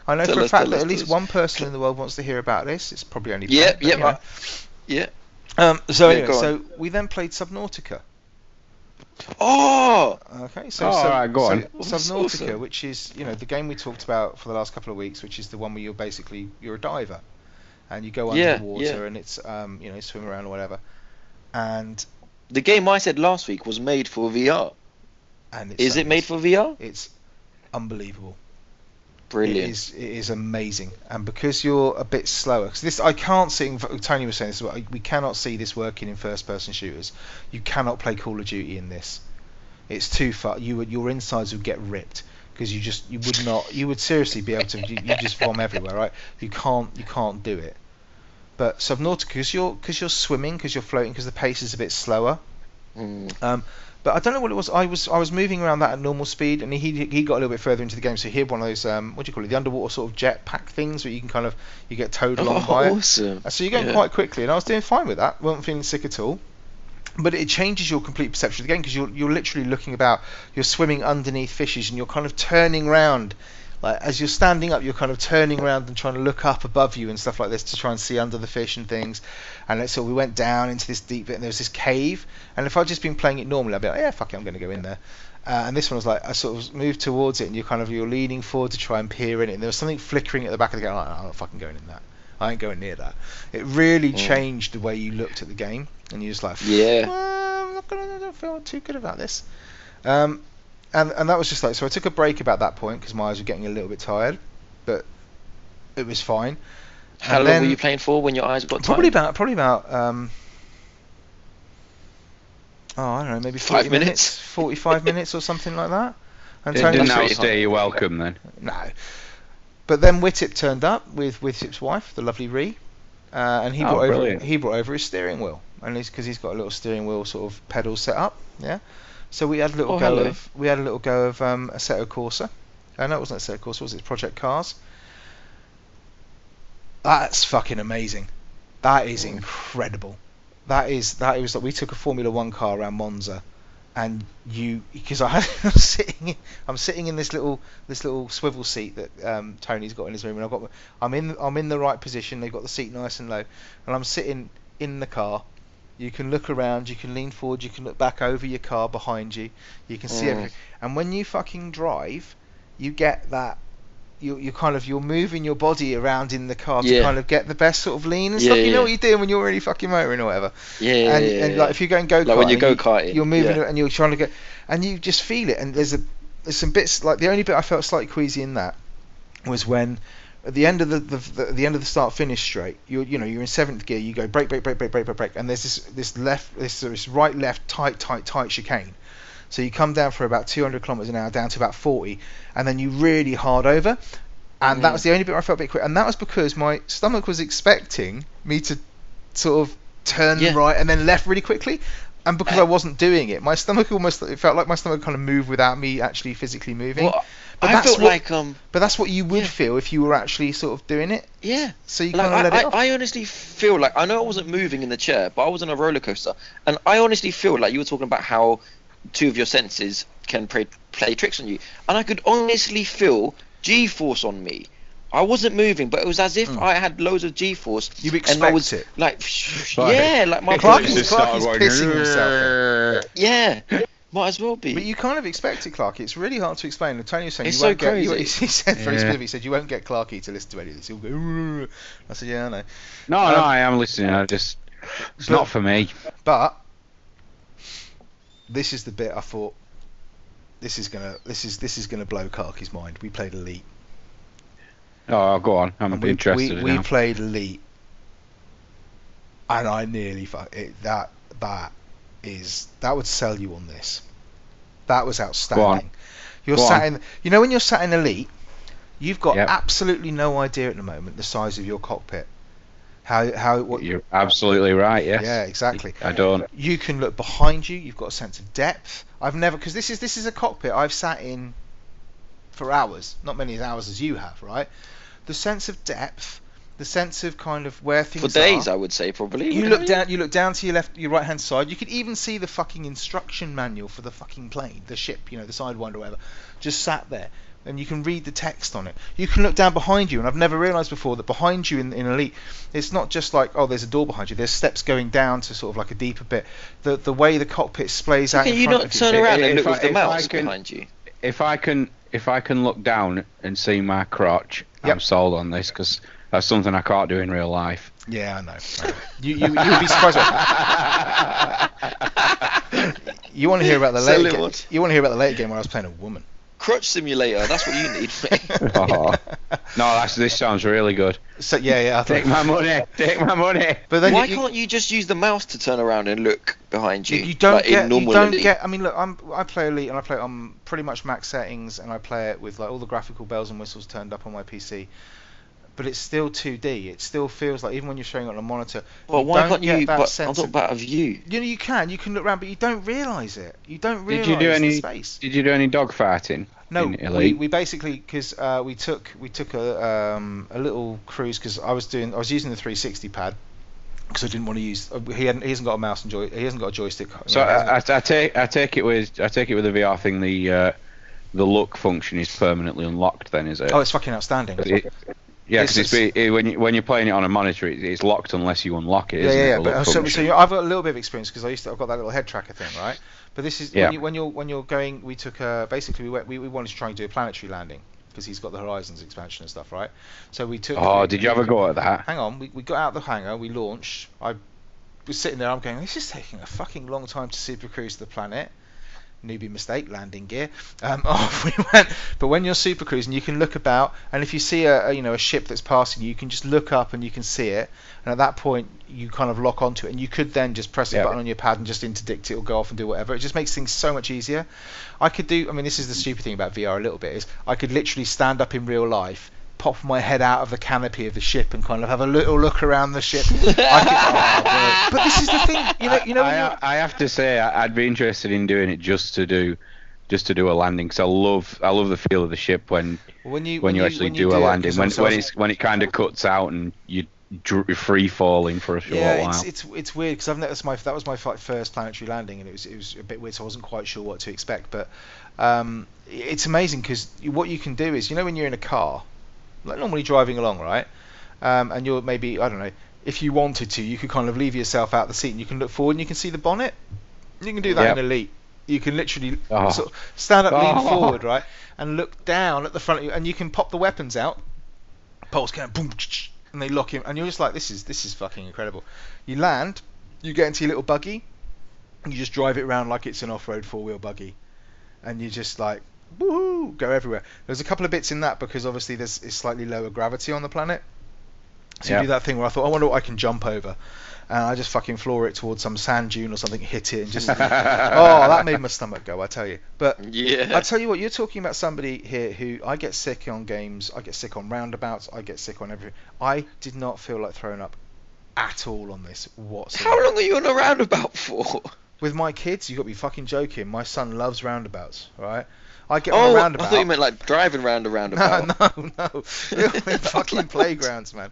I know Tell for a fact that us, at least us. one person in the world wants to hear about this. It's probably only. Yep, Ben, but, yep, you know. I- Yeah. Um, so Yeah, anyway, so we then played Subnautica. Oh, Okay, so Oh, Sub- alright, go so on. Subnautica, Awesome. which is you know the game we talked about for the last couple of weeks, which is the one where you're basically you're a diver, and you go under Yeah, the water yeah. and it's um you know swim around or whatever, and the game I said last week was made for VR. and it's Is it made for VR? It's unbelievable. Brilliant. It is, it is amazing, and because you're a bit slower, because this I can't see. Tony was saying this. as well, We cannot see this working in first-person shooters. You cannot play Call of Duty in this. It's too far. You would your insides would get ripped because you just you would not. You would seriously be able to. You, you just vom everywhere, right? You can't. You can't do it. But Subnautica, because you're because you're swimming, because you're floating, because the pace is a bit slower. Mm. Um, but I don't know what it was. I was I was moving around that at normal speed, and he he got a little bit further into the game. So he had one of those um, what do you call it, the underwater sort of jet pack things where you can kind of you get towed along Oh, by it. awesome. Uh, So you're going Yeah. quite quickly, and I was doing fine with that. wasn't feeling sick at all. But it changes your complete perception of the game because you're you're literally looking about. You're swimming underneath fishes, and you're kind of turning round like as you're standing up, you're kind of turning around and trying to look up above you and stuff like this to try and see under the fish and things. And so we went down into this deep bit, and there was this cave. And if I'd just been playing it normally, I'd be like, yeah, fuck it, I'm going to go in there. Uh, and this one was like I sort of moved towards it, and you're kind of you're leaning forward to try and peer in it, and there was something flickering at the back of the game. Like, I'm not fucking going in that. I ain't going near that. It really Mm. changed the way you looked at the game, and you're just like, Yeah. well, I'm not gonna, I don't feel too good about this. Um, and and that was just like so. I took a break about that point because my eyes were getting a little bit tired, but it was fine. How And long then- were you playing for when your eyes got Probably tired? about probably about um. Oh, I don't know, maybe Five 40 minutes? 45 minutes or something like that. And It Tony- didn't That's pretty outstay your welcome then. no. But then Wittip turned up with Wittip's wife, the lovely Ree, uh, and he Oh, brought over he brought over his steering wheel, and he's because he's got a little steering wheel sort of pedal set up, yeah. So we had a little Oh, go hello. of we had a little go of um, Assetto Corsa. Uh, no, it wasn't Assetto Corsa, was it Project Cars? That's fucking amazing. That is incredible. That is that was like we took a Formula One car around Monza, and you because I I'm sitting in, I'm sitting in this little this little swivel seat that um, Tony's got in his room, and I've got I'm in I'm in the right position. They've got the seat nice and low, and I'm sitting in the car. You can look around, you can lean forward, you can look back over your car behind you, you can see Mm. everything. And when you fucking drive, you get that. You you kind of you're moving your body around in the car to kind of get the best sort of lean and Yeah, stuff. You yeah, know what you're doing when you're really fucking motoring or whatever Yeah, yeah, and, yeah, and yeah. like if you go and go Like when you go-karting, you're moving yeah. it and you're trying to go, and you just feel it. And there's a there's some bits like the only bit I felt slightly queasy in that was when at the end of the the, the, end of the start finish straight, you you know you're in seventh gear, you go brake brake brake brake brake brake brake, and there's this this left this this right left tight tight tight chicane. So you come down for about 200 kilometers an hour down to about 40, and then you really hard over. And that Mm. was the only bit where I felt a bit quick, and that was because my stomach was expecting me to sort of turn Yeah. right and then left really quickly. And because I wasn't doing it, my stomach almost it felt like my stomach kind of moved without me actually physically moving. Well, But I that's felt what- like um But that's what you would Yeah. feel if you were actually sort of doing it. yeah. So you Like, kind of let I, it off. I, I honestly feel like I know I wasn't moving in the chair, but I was on a roller coaster, and I honestly feel like you were talking about how two of your senses can play, play tricks on you, and I could honestly feel G-force on me. I wasn't moving, but it was as if Mm. I had loads of G-force. You and I expect was it. like, Right. yeah, like my Clark body- is- Clark is started pissing himself yeah, might as well be. But you kind of expect it, Clarky. It's really hard to explain. And Tony was saying It's you so won't get. You, crazy. he said very Yeah. specifically, he said you won't get Clarky to listen to any of this. He'll go. I said, yeah, I know. No, Um, no, I am listening. I just it's but- not for me. But this is the bit I thought. This is gonna. This is this is gonna blow Clarky's mind. We played Elite. Oh, go on. I'm And we, interested we, we now. played Elite, and I nearly fu- it, that that is that would sell you on this. That was outstanding. You're Go sat on. in, you know, when you're sat in Elite, you've got Yep. absolutely no idea at the moment the size of your cockpit. How how what You're absolutely right. Yes. yeah exactly. I don't. You can look behind you. You've got a sense of depth. I've never because this is this is a cockpit I've sat in for hours, not many hours as you have, right? The sense of depth, the sense of kind of where things are For days, are. I would say probably. You look down. You look down to your left, your right hand side. You could even see the fucking instruction manual for the fucking plane, the ship, you know, the Sidewinder or whatever, just sat there, and you can read the text on it. You can look down behind you, and I've never realised before that behind you in, in Elite, it's not just like oh, there's a door behind you. There's steps going down to sort of like a deeper bit. The the way the cockpit splays out Can in you front not of turn you. around and look I- the if mouse can- behind you? If I can, if I can look down and see my crotch, Yep. I'm sold on this because that's something I can't do in real life. Yeah, I know. I know. You you you would be surprised. You want to hear about the So later? little. Ga- you want to hear about the later game where I was playing a woman? Crutch simulator. That's what you need. mate. Oh. No, that's, this sounds really good. So yeah, yeah. I Take my money. Take my money. but then Why you, you- can't you just use the mouse to turn around and look behind you? You, you don't like get. in You don't Elite? get. I mean, look, I'm. I play Elite and I play it on pretty much max settings, and I play it with like all the graphical bells and whistles turned up on my PC. But it's still 2D. It still feels like even when you're showing it on a monitor. Well, you why don't can't get you? that But I'm sense talking of- about a view. You know, you can. You can look around, but you don't realise it. You don't realise Did you do the any? space. Did you do any dog fighting? No, we, we basically because uh, we took we took a um, a little cruise because I was doing I was using the 360 pad because I didn't want to use uh, he hadn't he hasn't got a mouse and joy he hasn't got a joystick. So know, I, I, I take I take it with I take it with the VR thing. The uh, the look function is permanently unlocked. Then is it? Oh, it's fucking outstanding. It- yeah, because it's, it, when you when you're playing it on a monitor, it, it's locked unless you unlock it. Yeah, isn't yeah, it, But, so, so I've got a little bit of experience because I used to. I've got that little head tracker thing, right? But this is Yeah. when you when you're when you're going. We took uh, basically we, went, we we wanted to try and do a planetary landing because he's got the Horizons expansion and stuff, right? So we took. oh, did you have a go at that? Hang on, we, we got out the hangar, we launched. I was sitting there, I'm going, this is taking a fucking long time to super cruise the planet. Newbie mistake, landing gear. Um, off we went. But when you're super cruising, you can look about, and if you see a, a you know a ship that's passing you, you can just look up and you can see it. And at that point, you kind of lock onto it, and you could then just press a Yeah. button on your pad and just interdict it or go off and do whatever. It just makes things so much easier. I could do. I mean, this is the stupid thing about VR a little bit is I could literally stand up in real life. Pop my head out of the canopy of the ship and kind of have a little look around the ship. I could, oh, but this is the thing, you know. You know, when I, you're- I have to say I- I'd be interested in doing it just to do just to do a landing because I love I love the feel of the ship when when you when you actually when do it, a landing 'cause when when was- it's when it kind of cuts out and you dr- you're free falling for a short yeah, while. it's it's it's weird because I've noticed my that was my fi- first planetary landing and it was it was a bit weird, so I wasn't quite sure what to expect. But um, it's amazing because what you can do is you know when you're in a car, like normally driving along, right? Um, and you're maybe I don't know if you wanted to, you could kind of leave yourself out the seat and you can look forward and you can see the bonnet. You can do that Yep. in Elite. You can literally Oh. sort of stand up, lean Oh. forward, right, and look down at the front of you, and you can pop the weapons out. Pulse can boom, and they lock him, and you're just like, this is this is fucking incredible. You land, you get into your little buggy, and you just drive it around like it's an off-road four-wheel buggy, and you're just like, woohoo, go everywhere. There's a couple of bits in that because obviously there's it's slightly lower gravity on the planet. So Yeah. you do that thing where I thought, I wonder what I can jump over. And I just fucking floor it towards some sand dune or something, hit it, and just oh, that made my stomach go, I tell you. But Yeah. I tell you what, you're talking about somebody here who I get sick on games, I get sick on roundabouts, I get sick on everything. I did not feel like throwing up at all on this whatsoever. How long are you on a roundabout for? With my kids, you got to be fucking joking. My son loves roundabouts, right? I get on a Oh, I thought you meant like driving round a roundabout. no, no, no. You're in fucking playgrounds, man.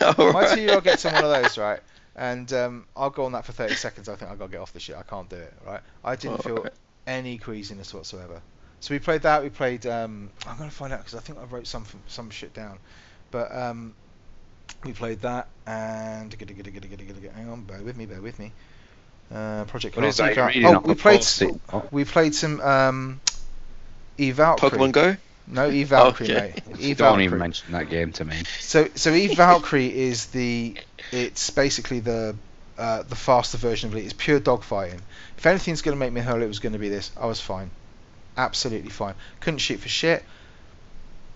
All My right. two-year-old gets on one of those, right? And um, I'll go on that for 30 seconds. I think I've got to get off the shit. I can't do it, right? I didn't feel Alright. any queasiness whatsoever. So we played that. We played. Um, I'm gonna find out because I think I wrote some some shit down. But um, we played that and hang on, bear with me, bear with me. Uh, Project What is Cars that? Eval- You're reading Oh, off we played. post-it. Oh. We played some um, Eve Valkyrie. Pokemon Go? No, Eve Valkyrie, Okay. mate. Eve Don't even mention that game to me. So so Eve Valkyrie is the it's basically the uh, the faster version of it. It's pure dogfighting. If anything's going to make me hurl, it was going to be this. I was fine, absolutely fine. Couldn't shoot for shit.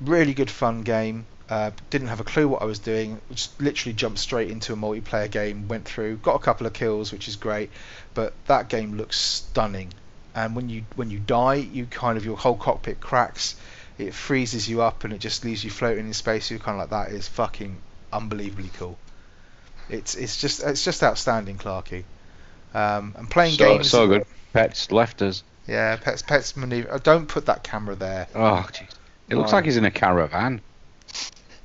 Really good fun game. Uh, didn't have a clue what I was doing. Just literally jumped straight into a multiplayer game. Went through, got a couple of kills, which is great. But that game looks stunning. And when you when you die, you kind of your whole cockpit cracks it freezes you up and it just leaves you floating in space. You're kind of like that is fucking unbelievably cool. It's it's just it's just outstanding, Clarky. Um, and playing So, games. so good. Pets left us. Yeah, pets pets maneuver. Oh, don't put that camera there. Oh, jeez. It looks like he's in a caravan.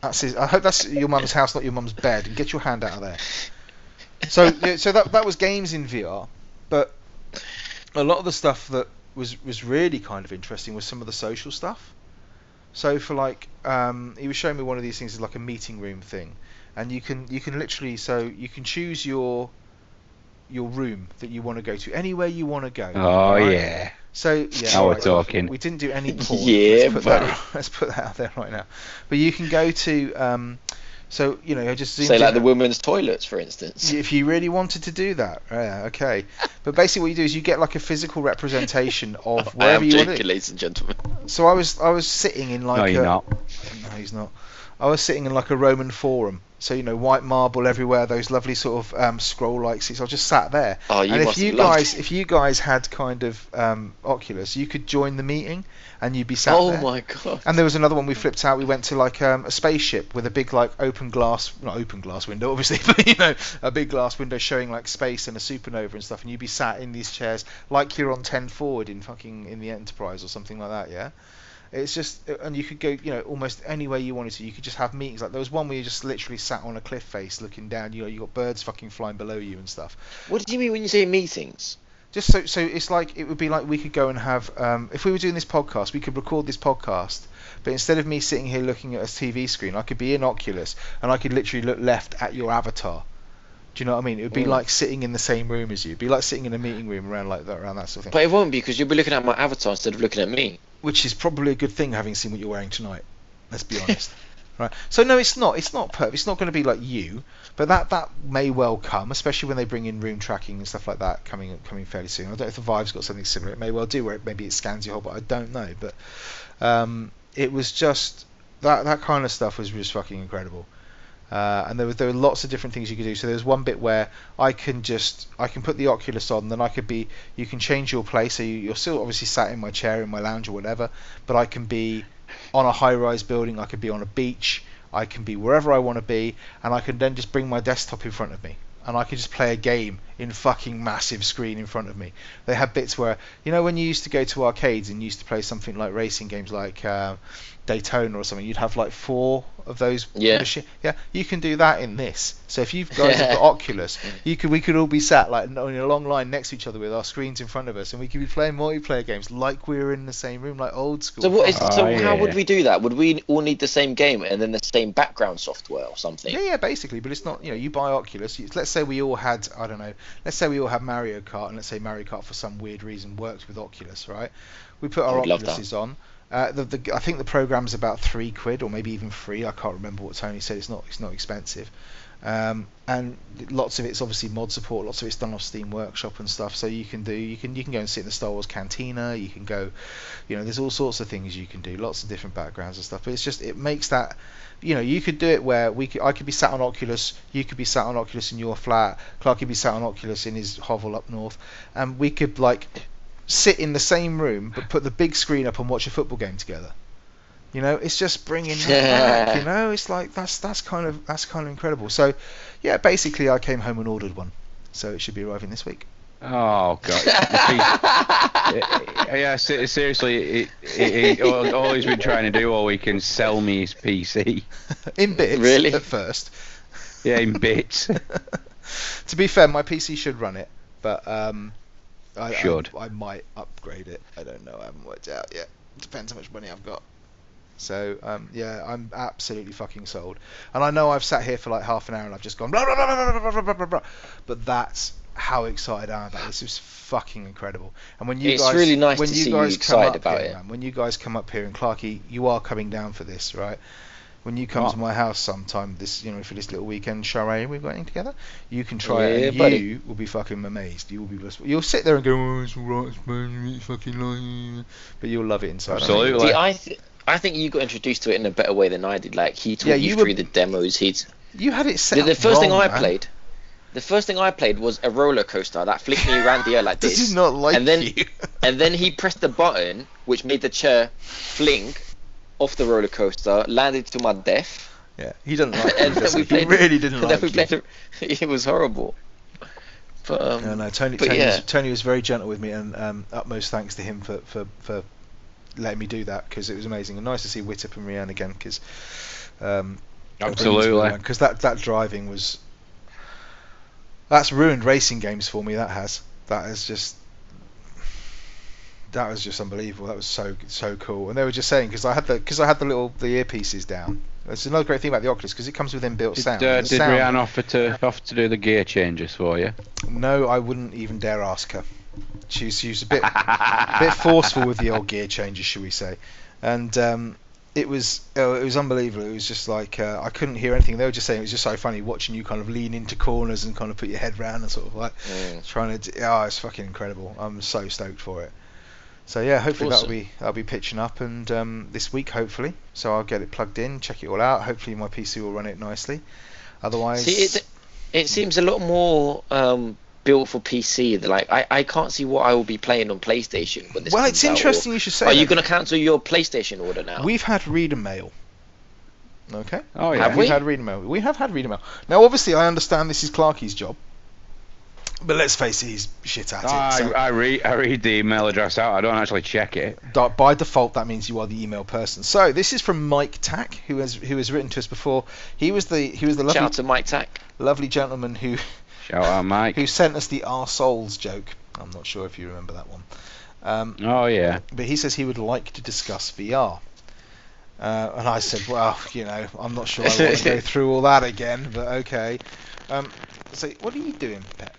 That's his, I hope that's your mum's house, not your mum's bed. And get your hand out of there. So yeah, so that that was games in VR, but a lot of the stuff that was was really kind of interesting was some of the social stuff. So for like, um, he was showing me one of these things is like a meeting room thing, and you can you can literally so you can choose your your room that you want to go to anywhere you want to go. Oh right? yeah. So yeah, Now we're talking. We didn't do any porn. Yeah, let's put, buddy. that, let's put that out there right now. But you can go to um, so you know I just zoomed Say like in- the women's toilets, for instance. if you really wanted to do that, yeah, okay. But basically, what you do is you get like a physical representation of I wherever am you want joking, ladies and gentlemen. So I was I was sitting in like no, you're a, not. no, he's not. I was sitting in like a Roman forum. So you know, white marble everywhere, those lovely sort of um, scroll-like seats. I just sat there. Oh, you and if you guys, it. if you guys had kind of um, Oculus, you could join the meeting, and you'd be sat Oh there. my god. And there was another one we flipped out. We went to like um, a spaceship with a big like open glass, not open glass window, obviously, but you know, a big glass window showing like space and a supernova and stuff. And you'd be sat in these chairs like you're on 10 forward in fucking in the Enterprise or something like that. Yeah. It's just, and you could go, you know, almost anywhere you wanted to. You could just have meetings. Like there was one where you just literally sat on a cliff face looking down. You know, you got birds fucking flying below you and stuff. What do you mean when you say meetings? Just so so it's like it would be like we could go and have um, if we were doing this podcast, we could record this podcast, but instead of me sitting here looking at a TV screen, I could be in Oculus and I could literally look left at your avatar. Do you know what I mean? It would be Mm. like sitting in the same room as you. It'd be like sitting in a meeting room around like that, around that sort of thing. But it won't be because you'll be looking at my avatar instead of looking at me. Which is probably a good thing, having seen what you're wearing tonight. Let's be honest. right. So no, it's not. It's not perfect. It's not going to be like you, but that that may well come, especially when they bring in room tracking and stuff like that coming coming fairly soon. I don't know if the Vive's got something similar. It may well do, where it, maybe it scans your whole. But I don't know. But um, it was just that that kind of stuff was just fucking incredible. Uh, and there were there were lots of different things you could do. So there's one bit where I can just I can put the Oculus on, then I could be you can change your place. So you, you're still obviously sat in my chair in my lounge or whatever, but I can be on a high-rise building. I could be on a beach. I can be wherever I want to be, and I can then just bring my desktop in front of me, and I can just play a game in fucking massive screen in front of me. They had bits where you know when you used to go to arcades and you used to play something like racing games like uh, Daytona or something, you'd have like four of those. Yeah. machi- yeah. You can do that in this. So if you guys have got Oculus, mm. you could we could all be sat like in a long line next to each other with our screens in front of us, and we could be playing multiplayer games like we were in the same room, like old school. So what is Oh, so ah, yeah, how would we do that? Would we all need the same game and then the same background software or something? Yeah, yeah, basically, but it's not. You know, you buy Oculus. You, let's say we all had, I don't know. Let's say we all had Mario Kart, and let's say Mario Kart for some weird reason works with Oculus, right? We put our I'd love that. Oculuses on. Uh, the, the, I think the program's about three quid, or maybe even free. I can't remember what Tony said. It's not. It's not expensive. Um, and lots of it's obviously mod support. Lots of it's done off Steam Workshop and stuff. So you can do. You can you can go and sit in the Star Wars Cantina. You can go. You know, there's all sorts of things you can do. Lots of different backgrounds and stuff. But it's just it makes that you know, you could do it where we could, I could be sat on Oculus, you could be sat on Oculus in your flat, Clark could be sat on Oculus in his hovel up north, and we could like sit in the same room but put the big screen up and watch a football game together. You know, it's just bringing that back. You know, it's like that's that's kind of that's kind of incredible. So, yeah, basically, I came home and ordered one, so it should be arriving this week. Oh god. yeah, yeah, seriously, it, it, it, all, all he's been trying to do all week is sell me his PC. in bits Really? at first. Yeah, in bits. to be fair, my PC should run it, but um, I, Should. I, I might upgrade it. I don't know. I haven't worked out yet. Depends how much money I've got. So um, yeah, I'm absolutely fucking sold. And I know I've sat here for like half an hour and I've just gone blah blah blah blah blah blah blah blah, blah. But that's how excited I am about this. It's fucking incredible. And when you It's guys, really nice when you see you guys come up about here, it. man, when you guys come up here and Clarky, you are coming down for this, right? When you come Oh. to my house sometime this, you know, for this little weekend charade we're going together, you can try it, and buddy. you will be fucking amazed. You will be, blissful. you'll sit there and go, oh, it's alright, it's fine, it's fucking like, but you'll love it inside. I think. Absolutely. See, I th- I think you got introduced to it in a better way than I did. Like he taught Yeah, you, you were- through the demos. He'd You had it set the, the up first thing I man. played. The first thing I played was a roller coaster that flicked me around the air like Does this. he not like and then you? and then he pressed the button which made the chair fling off the roller coaster, landed to my death. yeah, he doesn't like you. and then we he? played. really didn't and like then we you. played. It was horrible. But um, No, no, Tony, Tony, yeah. was, Tony was very gentle with me, and um, utmost thanks to him for, for, for letting me do that because it was amazing and nice to see Wittip and Rianne again because um, Absolutely. because that that driving was that's ruined racing games for me. That has that is just that was just unbelievable. That was so so cool. And they were just saying because I had the because I had the little the earpieces down. That's another great thing about the Oculus because it comes with inbuilt Did, sound. uh, and the did sound- Rihanna offer to offer to do the gear changes for you? No, I wouldn't even dare ask her. She was, she was a bit a bit forceful with the old gear changes, should we say? And um, it was oh, it was unbelievable. It was just like uh, I couldn't hear anything. They were just saying it was just so funny watching you kind of lean into corners and kind of put your head round and sort of like mm. trying to. Oh, it's fucking incredible. I'm so stoked for it. So yeah, hopefully Awesome. that'll be that'll be pitching up and um, this week hopefully. So I'll get it plugged in, check it all out. Hopefully my PC will run it nicely. Otherwise, See, it, it seems a lot more um, built for PC. Like I, I can't see what I will be playing on PlayStation when this well, comes it's out, or- interesting you should say. Are you going to cancel your PlayStation order now? We've had reader mail. Okay. Oh yeah. Have We've had reader mail. We have had reader mail. Now, obviously, I understand this is Clarky's job, but let's face it, he's shit at it. I, so I read I read the email address out. I don't actually check it. by default, that means you are the email person. So this is from Mike Tack, who has who has written to us before. He was the he was the Shout lovely out to Mike Tack. lovely gentleman who Shout out, Mike. who sent us the our souls joke I'm not sure if you remember that one. Um, Oh yeah. but he says he would like to discuss VR. Uh, and I said, well, you know, I'm not sure I want to go through all that again, but okay. Um, so, what are you doing, Pet?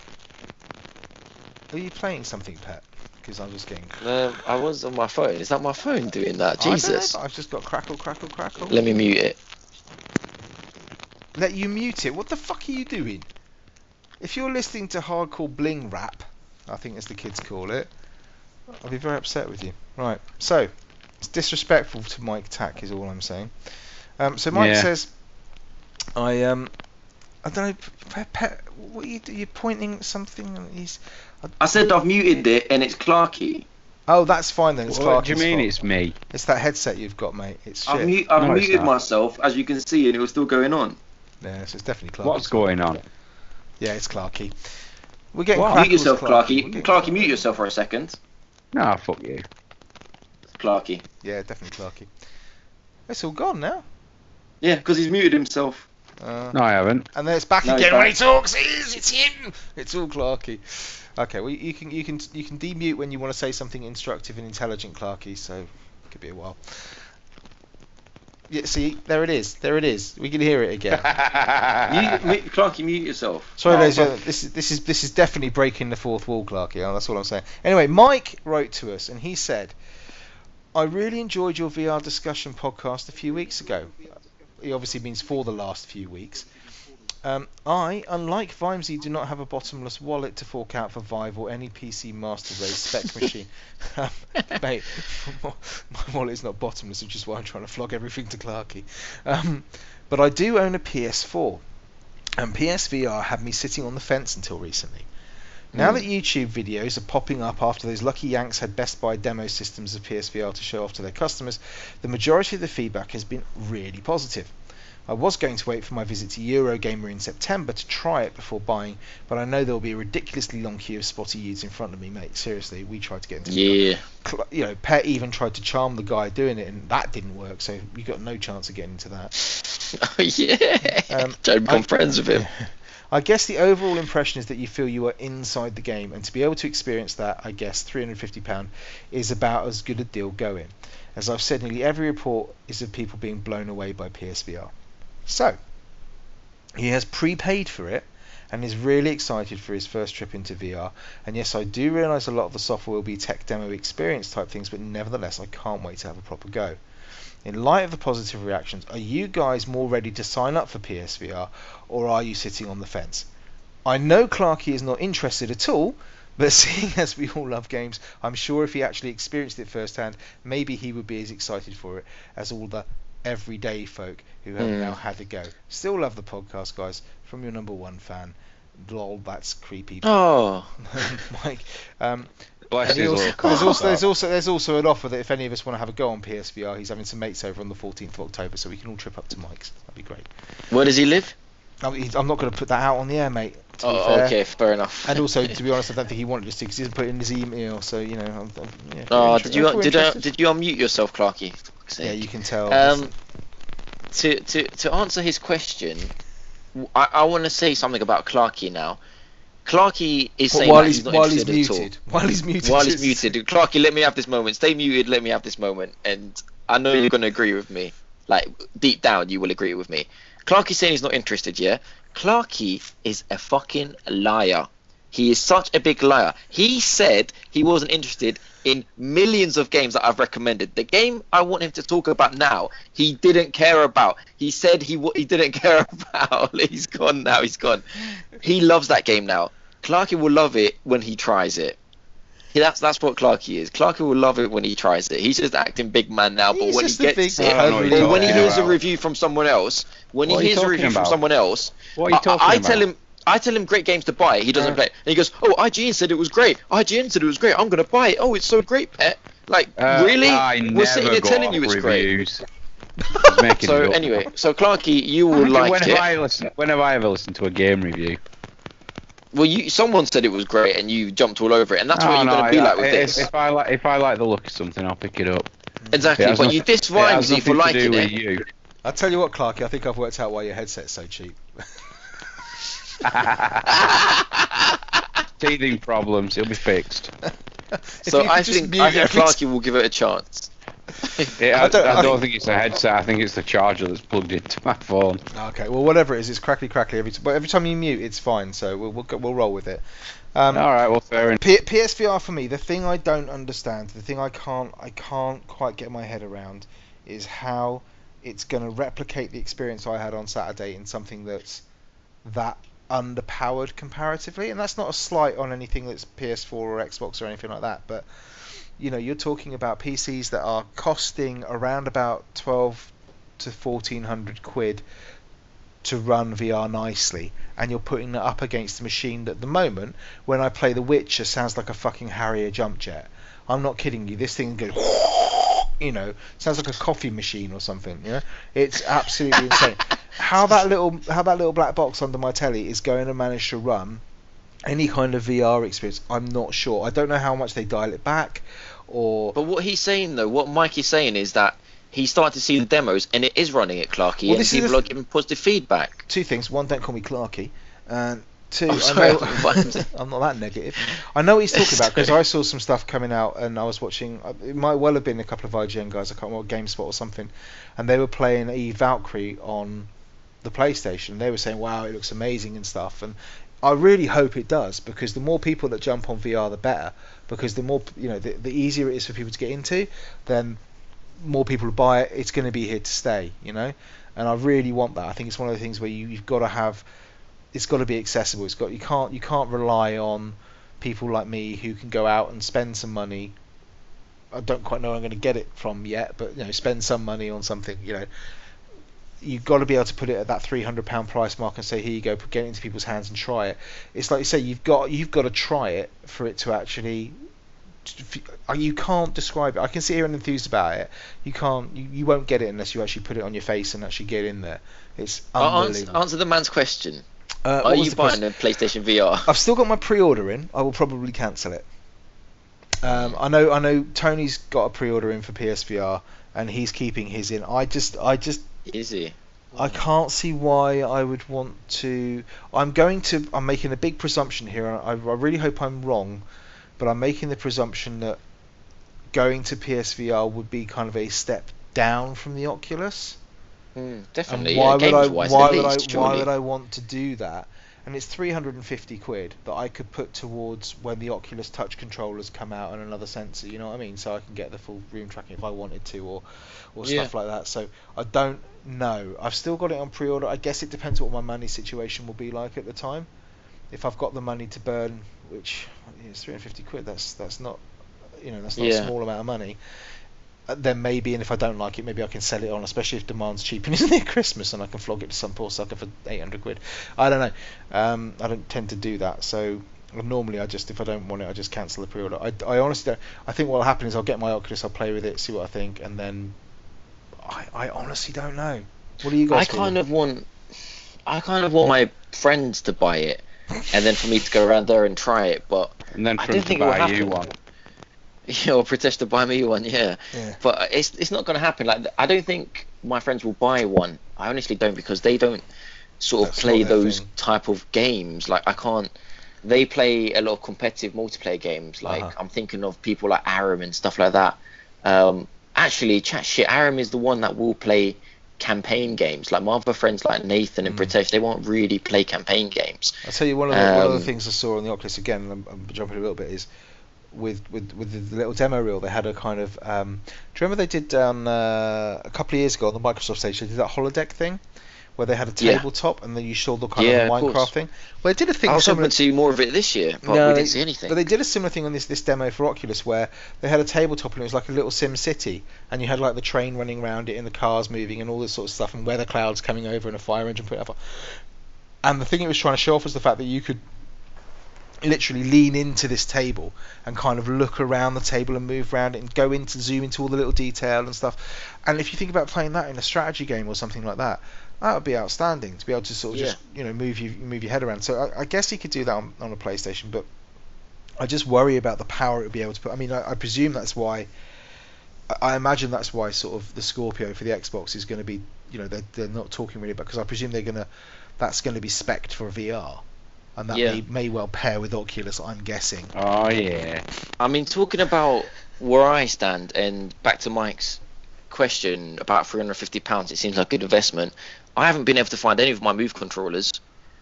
Are you playing something, Pet? Because I'm just getting. Um, I was on my phone. Is that my phone doing that? I don't know, Jesus. I've just got crackle, crackle, crackle. Let me mute it. Let you mute it. What the fuck are you doing? If you're listening to hardcore bling rap, I think as the kids call it, I'll be very upset with you. Right. So, it's disrespectful to Mike Tack, is all I'm saying. Um, so Mike Yeah. says, I um, I don't know. Pe- Pe- what are you? do- You're pointing at something. He's. I said I've muted it and it's Clarky. Oh, that's fine then. It's What do you mean fault. it's me? It's that headset you've got, mate. It's shit. I've, mu- I've No, muted myself, as you can see, and it was still going on. yeah, so it's definitely Clarky. What's going on? Yeah, it's Clarky. We're getting What? mute yourself, We're Clarky. Clarky, mute yourself for a second. Nah, fuck you. It's Clarky. Yeah, definitely Clarky. It's all gone now. Yeah, because he's muted himself. Uh, No, I haven't. And then it's back No, again when he talks. It's him. It's all Clarky. Okay, well you can you can you can demute when you want to say something instructive and intelligent, Clarky. So it could be a while. Yeah, see, there it is. There it is. We can hear it again. Mute, mute, Clarky, mute yourself. Sorry, Oh, ladies. and gentlemen, This is this is this is definitely breaking the fourth wall, Clarky. Oh, that's all I'm saying. Anyway, Mike wrote to us and he said, "I really enjoyed your VR discussion podcast a few weeks ago. He obviously means for the last few weeks. Um, I, unlike Vimesy, do not have a bottomless wallet to fork out for Vive or any PC Master Race spec machine. Um, mate, my wallet is not bottomless, which is why I'm trying to flog everything to Clarky. Um, but I do own a PS4, and PSVR had me sitting on the fence until recently. Now that YouTube videos are popping up after those lucky Yanks had Best Buy demo systems of PSVR to show off to their customers, the majority of the feedback has been really positive. I was going to wait for my visit to Eurogamer in September to try it before buying, but I know there will be a ridiculously long queue of spotty youths in front of me, mate. Seriously, we tried to get into the Yeah. cl- you know, Pet even tried to charm the guy doing it, and that didn't work. So we got no chance of getting into that. Oh yeah. Um, to become I- friends with him. I guess the overall impression is that you feel you are inside the game, and to be able to experience that, I guess £350 is about as good a deal going. As I've said, nearly every report is of people being blown away by PSVR. So, he has prepaid for it and is really excited for his first trip into VR. And yes, I do realise a lot of the software will be tech demo experience type things, but nevertheless, I can't wait to have a proper go. In light of the positive reactions, are you guys more ready to sign up for PSVR or are you sitting on the fence? I know Clarky is not interested at all, but seeing as we all love games, I'm sure if he actually experienced it firsthand, maybe he would be as excited for it as all the everyday folk who have Hmm. now had a go. Still love the podcast, guys. From your number one fan. Lol, that's creepy. Oh. Mike. Um, Bless his also- there's also there's also there's also an offer that if any of us want to have a go on PSVR, he's having some mates over on the 14th of October, so we can all trip up to Mike's. That'd be great. Where does he live? I'm, not going to put that out on the air, mate. To be Oh, fair. okay, fair enough. And also, to be honest, I don't think he wanted us to because he didn't put it in his email. So you know, I'm, I'm, yeah, Oh, did you did uh, did you unmute yourself, Clarky? Yeah, you can tell. Um, to to to answer his question, I, I want to say something about Clarky now. Clarky is But saying while he's he's not while he's interested at all. muted, while he's muted, While he's muted, Clarky, let me have this moment. Stay muted. Let me have this moment. And I know you're gonna agree with me. Like deep down, you will agree with me. Clarky's saying he's not interested. Yeah, Clarky is a fucking liar. He is such a big liar. He said he wasn't interested in millions of games that I've recommended. The game I want him to talk about now, he didn't care about. He said he w- he didn't care about. He's gone now. He's gone. He loves that game now. Clarky will love it when he tries it. Yeah, that's that's what Clarky is. Clarky will love it when he tries it. He's just acting big man now, but He's when he gets big it, know what cuddly you're or when he talking hears a review from someone else, when What he hears a talking review from someone else, What are you I- I, about? tell him I tell him great games to buy. He doesn't Uh. play. And he goes, "Oh, IGN said it was great. IGN said it was great. I'm gonna buy it. Oh, it's so great, pet. Like Uh, really? I We're sitting never here got telling you it's great. reviews. He's making it So anyway, so Clarky, you will when like have it. I listened? When have I ever listened to a game review? Well, you someone said it was great, and you jumped all over it, and that's what Oh, you're no, gonna be I- like with if, this. If I like, if I like the look of something, I'll pick it up. exactly. It has But you nothing- diss it has Rhymesy for to do liking with it. you. I'll tell you what, Clarky. I think I've worked out why your headset's so cheap. teething problems. He'll be fixed. So I think mute I think every- Clarky will give it a chance. Yeah, I I, don't- I, I don't think- think it's the headset. I think it's the charger that's plugged into my phone. Okay, well, whatever it is, it's crackly crackly every time. But every time you mute, it's fine. So we'll we'll, go- we'll roll with it. Um, All right, well, fair enough. P- PSVR for me, the thing I don't understand, the thing I can't I can't quite get my head around, is how it's going to replicate the experience I had on Saturday in something that's that underpowered comparatively. And that's not a slight on anything that's PS4 or Xbox or anything like that, but you know, you're talking about PCs that are costing around about 12 to 1400 quid to run VR nicely, and you're putting that up against a machine that at the moment, when I play The Witcher, sounds like a fucking Harrier jump jet. I'm not kidding you. This thing goes, you know, sounds like a coffee machine or something. You know, it's absolutely insane. How that little how that little black box under my telly is going to manage to run any kind of VR experience, I'm not sure. I don't know how much they dial it back, or But what he's saying though, what Mike is saying is that he started to see the demos and it is running at Clarky Well, and people are giving positive feedback. two things. One, don't call me Clarky, and I'm I sorry, know I'm- I'm not that negative. I know what he's talking about because I saw some stuff coming out, and I was watching. uh, It might well have been a couple of IGN guys. I can't remember GameSpot or something, and they were playing Eve Valkyrie on the PlayStation. They were saying, "Wow, it looks amazing" and stuff. And I really hope it does because the more people that jump on VR, the better. Because the more you know, the, the easier it is for people to get into, then more people will buy it. It's going to be here to stay, you know. And I really want that. I think it's one of the things where you, you've got to have, it's got to be accessible. It's got you can't you can't rely on people like me who can go out and spend some money. I don't quite know where I'm going to get it from yet, but you know, spend some money on something, you know. You've got to be able to put it at that three hundred pound price mark and say, "Here you go, get it into people's hands and try it." It's like you say, you've got you've got to try it for it to actually uh, you can't describe it. I can sit here and enthuse about it. You can't. You, you won't get it unless you actually put it on your face and actually get in there. It's Answer, unbelievable. answer the man's question. Uh, Are you the buying question? a PlayStation VR? I've still got my pre-order in. I will probably cancel it. Um, I know. I know. Tony's got a pre-order in for PSVR, and he's keeping his in. I just. I just. Is he? I can't see why I would want to. I'm going to. I'm making a big presumption here. I, I really hope I'm wrong, but I'm making the presumption that going to PSVR would be kind of a step down from the Oculus. Mm, And definitely. why yeah, would I? Why would I? Why would I want to do that? And it's 350 quid that I could put towards when the Oculus Touch controllers come out and another sensor. You know what I mean? So I can get the full room tracking if I wanted to, or or Yeah. stuff like that. So I don't know. I've still got it on pre-order. I guess it depends what my money situation will be like at the time. If I've got the money to burn, which is 350 quid, that's that's not, you know, that's not a small amount of money. Uh, Then maybe, and if I don't like it, maybe I can sell it on, especially if demand's cheap and it's near Christmas, and I can flog it to some poor sucker for 800 quid. I don't know. Um, I don't tend to do that, so normally I just, if I don't want it, I just cancel the pre-order. I, I honestly don't. I think what will happen is I'll get my Oculus, I'll play with it, see what I think, and then I, I honestly don't know. What do you guys? I kind of want, I kind of want my friends to buy it, and then for me to go around there and try it. But And then I for don't him to think it will buy you happen. one. Yeah, or Pritesh to buy me one, yeah. Yeah. But it's it's not going to happen. Like I don't think my friends will buy one. I honestly don't because they don't sort of That's play those thing. type of games. Like I can't. They play a lot of competitive multiplayer games. Like Uh-huh. I'm thinking of people like Aram and stuff like that. Um, actually, chat shit. Aram is the one that will play campaign games. Like my other friends like Nathan and Mm. Pritesh, they won't really play campaign games. I'll tell you one of the, one of the Um, things I saw on the Oculus again, and I'm, I'm jumping a little bit, is with with with the little demo reel they had a kind of. Um, do you remember they did down uh, a couple of years ago on the Microsoft stage? They did that holodeck thing where they had a Yeah. tabletop and then you saw the kind Yeah, of of the Minecraft course. thing. Well, they did a thing I was similar. hoping to see more of it this year, but No, we didn't see anything. But they did a similar thing on this this demo for Oculus where they had a tabletop and it was like a little Sim City, and you had like the train running around it and the cars moving and all this sort of stuff, and weather clouds coming over and a fire engine putting up. And the thing it was trying to show off was the fact that you could literally lean into this table and kind of look around the table and move around it and go into zoom into all the little detail and stuff. And if you think about playing that in a strategy game or something like that, that would be outstanding to be able to sort of just you know move you move your head around. So I, I guess you could do that on, on a PlayStation, but I just worry about the power it would be able to put. I mean, I, I presume that's why. I- I imagine that's why sort of the Scorpio for the Xbox is going to be, you know, they're, they're not talking really about because I presume they're going to, that's going to be spec'd for VR. And that Yeah. may, may well pair with Oculus. I'm guessing. Oh yeah. I mean, talking about where I stand, and back to Mike's question about 350 pounds, it seems like a good investment. I haven't been able to find any of my Move controllers.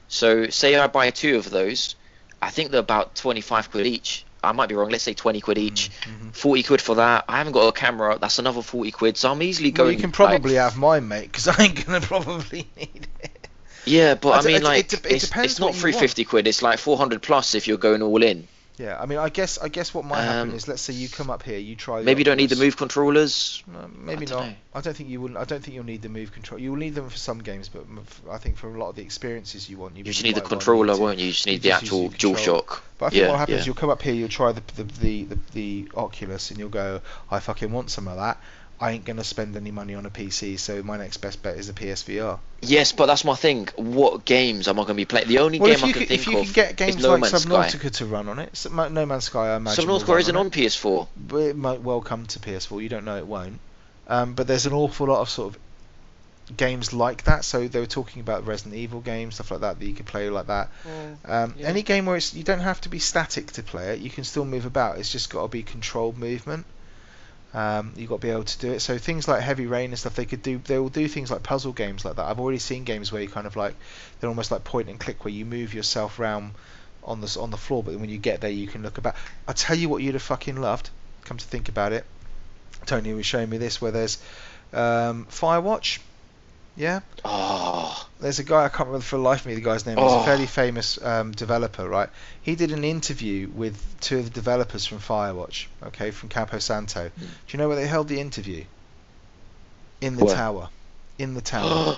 So, say I buy two of those, I think they're about 25 quid each. I might be wrong. Let's say 20 quid each. Mhm. 40 quid for that. I haven't got a camera. That's another 40 quid. So I'm easily Well, going. you can like- probably have mine, mate, because I ain't gonna probably need it. Yeah, but I I d- mean, like, it de- it it's, depends it's not 350 quid. It's like 400 plus if you're going all in. Yeah, I mean, I guess I guess what might happen Um, is, let's say you come up here, you try. Maybe you don't need the Move controllers. No, maybe I don't know. I don't think you will. I don't think you'll need the move control. You will need them for some games, but I think for a lot of the experiences you want, you, You just need the controller, won't you? You just You need the just actual control. DualShock. But I think Yeah, what happens, yeah. you'll come up here, you'll try the the, the the the Oculus, and you'll go, I fucking want some of that. I ain't gonna spend any money on a PC, so my next best bet is a PSVR. Yes, but that's my thing. What games am I going to be playing? The only Well, game if I you can could, think if you of could get games is No like Man's Sky. Subnautica to run on it, No Man's Sky, I imagine. will Subnautica run isn't on on it, PS4. but it might well come to PS4. You don't know it won't. Um, but there's an awful lot of sort of games like that. So they were talking about Resident Evil games, stuff like that that you could play like that. Um, Yeah. Any game where it's, you don't have to be static to play it, you can still move about. It's just got to be controlled movement. Um, you've got to be able to do it. So things like Heavy Rain and stuff, they could do. They will do things like puzzle games like that. I've already seen games where you kind of like they're almost like point and click, where you move yourself around on the on the floor, but when you get there, you can look about. I tell you what, you'd have fucking loved. Come to think about it, Tony was showing me this where there's um, Firewatch. Yeah, Oh, there's a guy I can't remember for the life of me the guy's name. He's a Oh. fairly famous um, developer, right? He did an interview with two of the developers from Firewatch, okay, from Campo Santo. Hmm. Do you know where they held the interview? In the Where? tower. In the tower.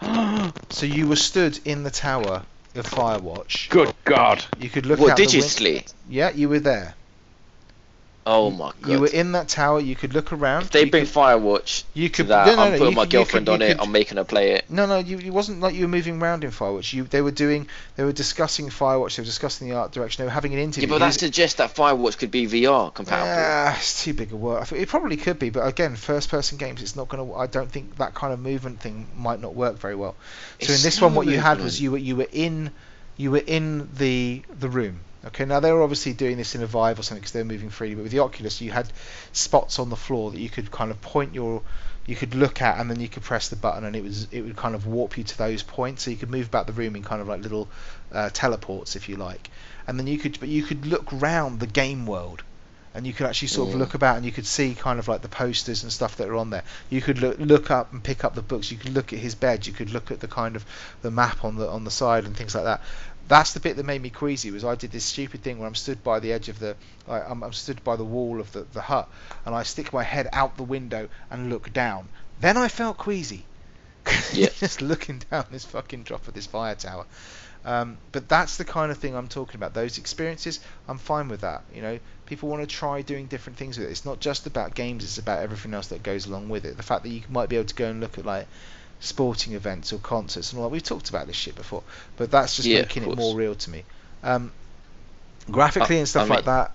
so you were stood in the tower of Firewatch. Good God. You could look what out the win- digitally? Yeah, you were there. Oh my god! You were in that tower. You could look around. if they bring could, Firewatch you could that, no, no, I'm putting my could- girlfriend could- on it. I'm making her play it. No, no, you, it wasn't like you were moving around in Firewatch. You, they were doing, they were discussing Firewatch. They were discussing the art direction. They were having an interview. Yeah, but that suggests that Firewatch could be VR compatible. Yeah, it's too big a word. I think it probably could be, but again, first-person games, it's not going to. I don't think that kind of movement thing might not work very well. So It's in this one, what you had was you were you were in, you were in the the room. Okay, now they were obviously doing this in a Vive or something because they were moving freely, but with the Oculus, you had spots on the floor that you could kind of point your, you could look at, and then you could press the button, and it was it would kind of warp you to those points, so you could move about the room in kind of like little uh, teleports, if you like, and then you could but you could look round the game world and you could actually sort of look about and you could see kind of like the posters and stuff that are on there. You could look look up and pick up the books. You could look at his bed. You could look at the kind of the map on the on the side and things like that. That's the bit that made me queasy. Was I did this stupid thing where I'm stood by the edge of the I, I'm, I'm stood by the wall of the, the hut and I stick my head out the window and look down. Then I felt queasy. Yeah. Just looking down this fucking drop of this fire tower. Um, but that's the kind of thing I'm talking about. Those experiences, I'm fine with that. You know, people want to try doing different things with it. It's not just about games; it's about everything else that goes along with it. The fact that you might be able to go and look at like sporting events or concerts and all that. We've talked about this shit before, but that's just Yeah, making it more real to me. Um, graphically Uh, and stuff I like that,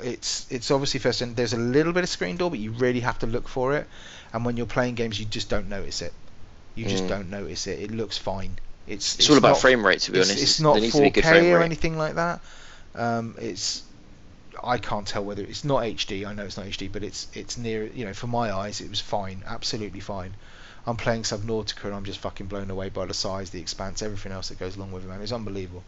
it's it's obviously first and there's a little bit of screen door, but you really have to look for it. And when you're playing games, you just don't notice it. You just Mm. don't notice it. It looks fine. It's It's, all about not frame rate, to be it's, honest. it's not there needs to be good 4K or anything like that. Um, it's I can't tell whether it's not HD. I know it's not HD, but it's it's near. You know, for my eyes, it was fine, absolutely fine. I'm playing Subnautica and I'm just fucking blown away by the size, the expanse, everything else that goes along with it, man. It's unbelievable.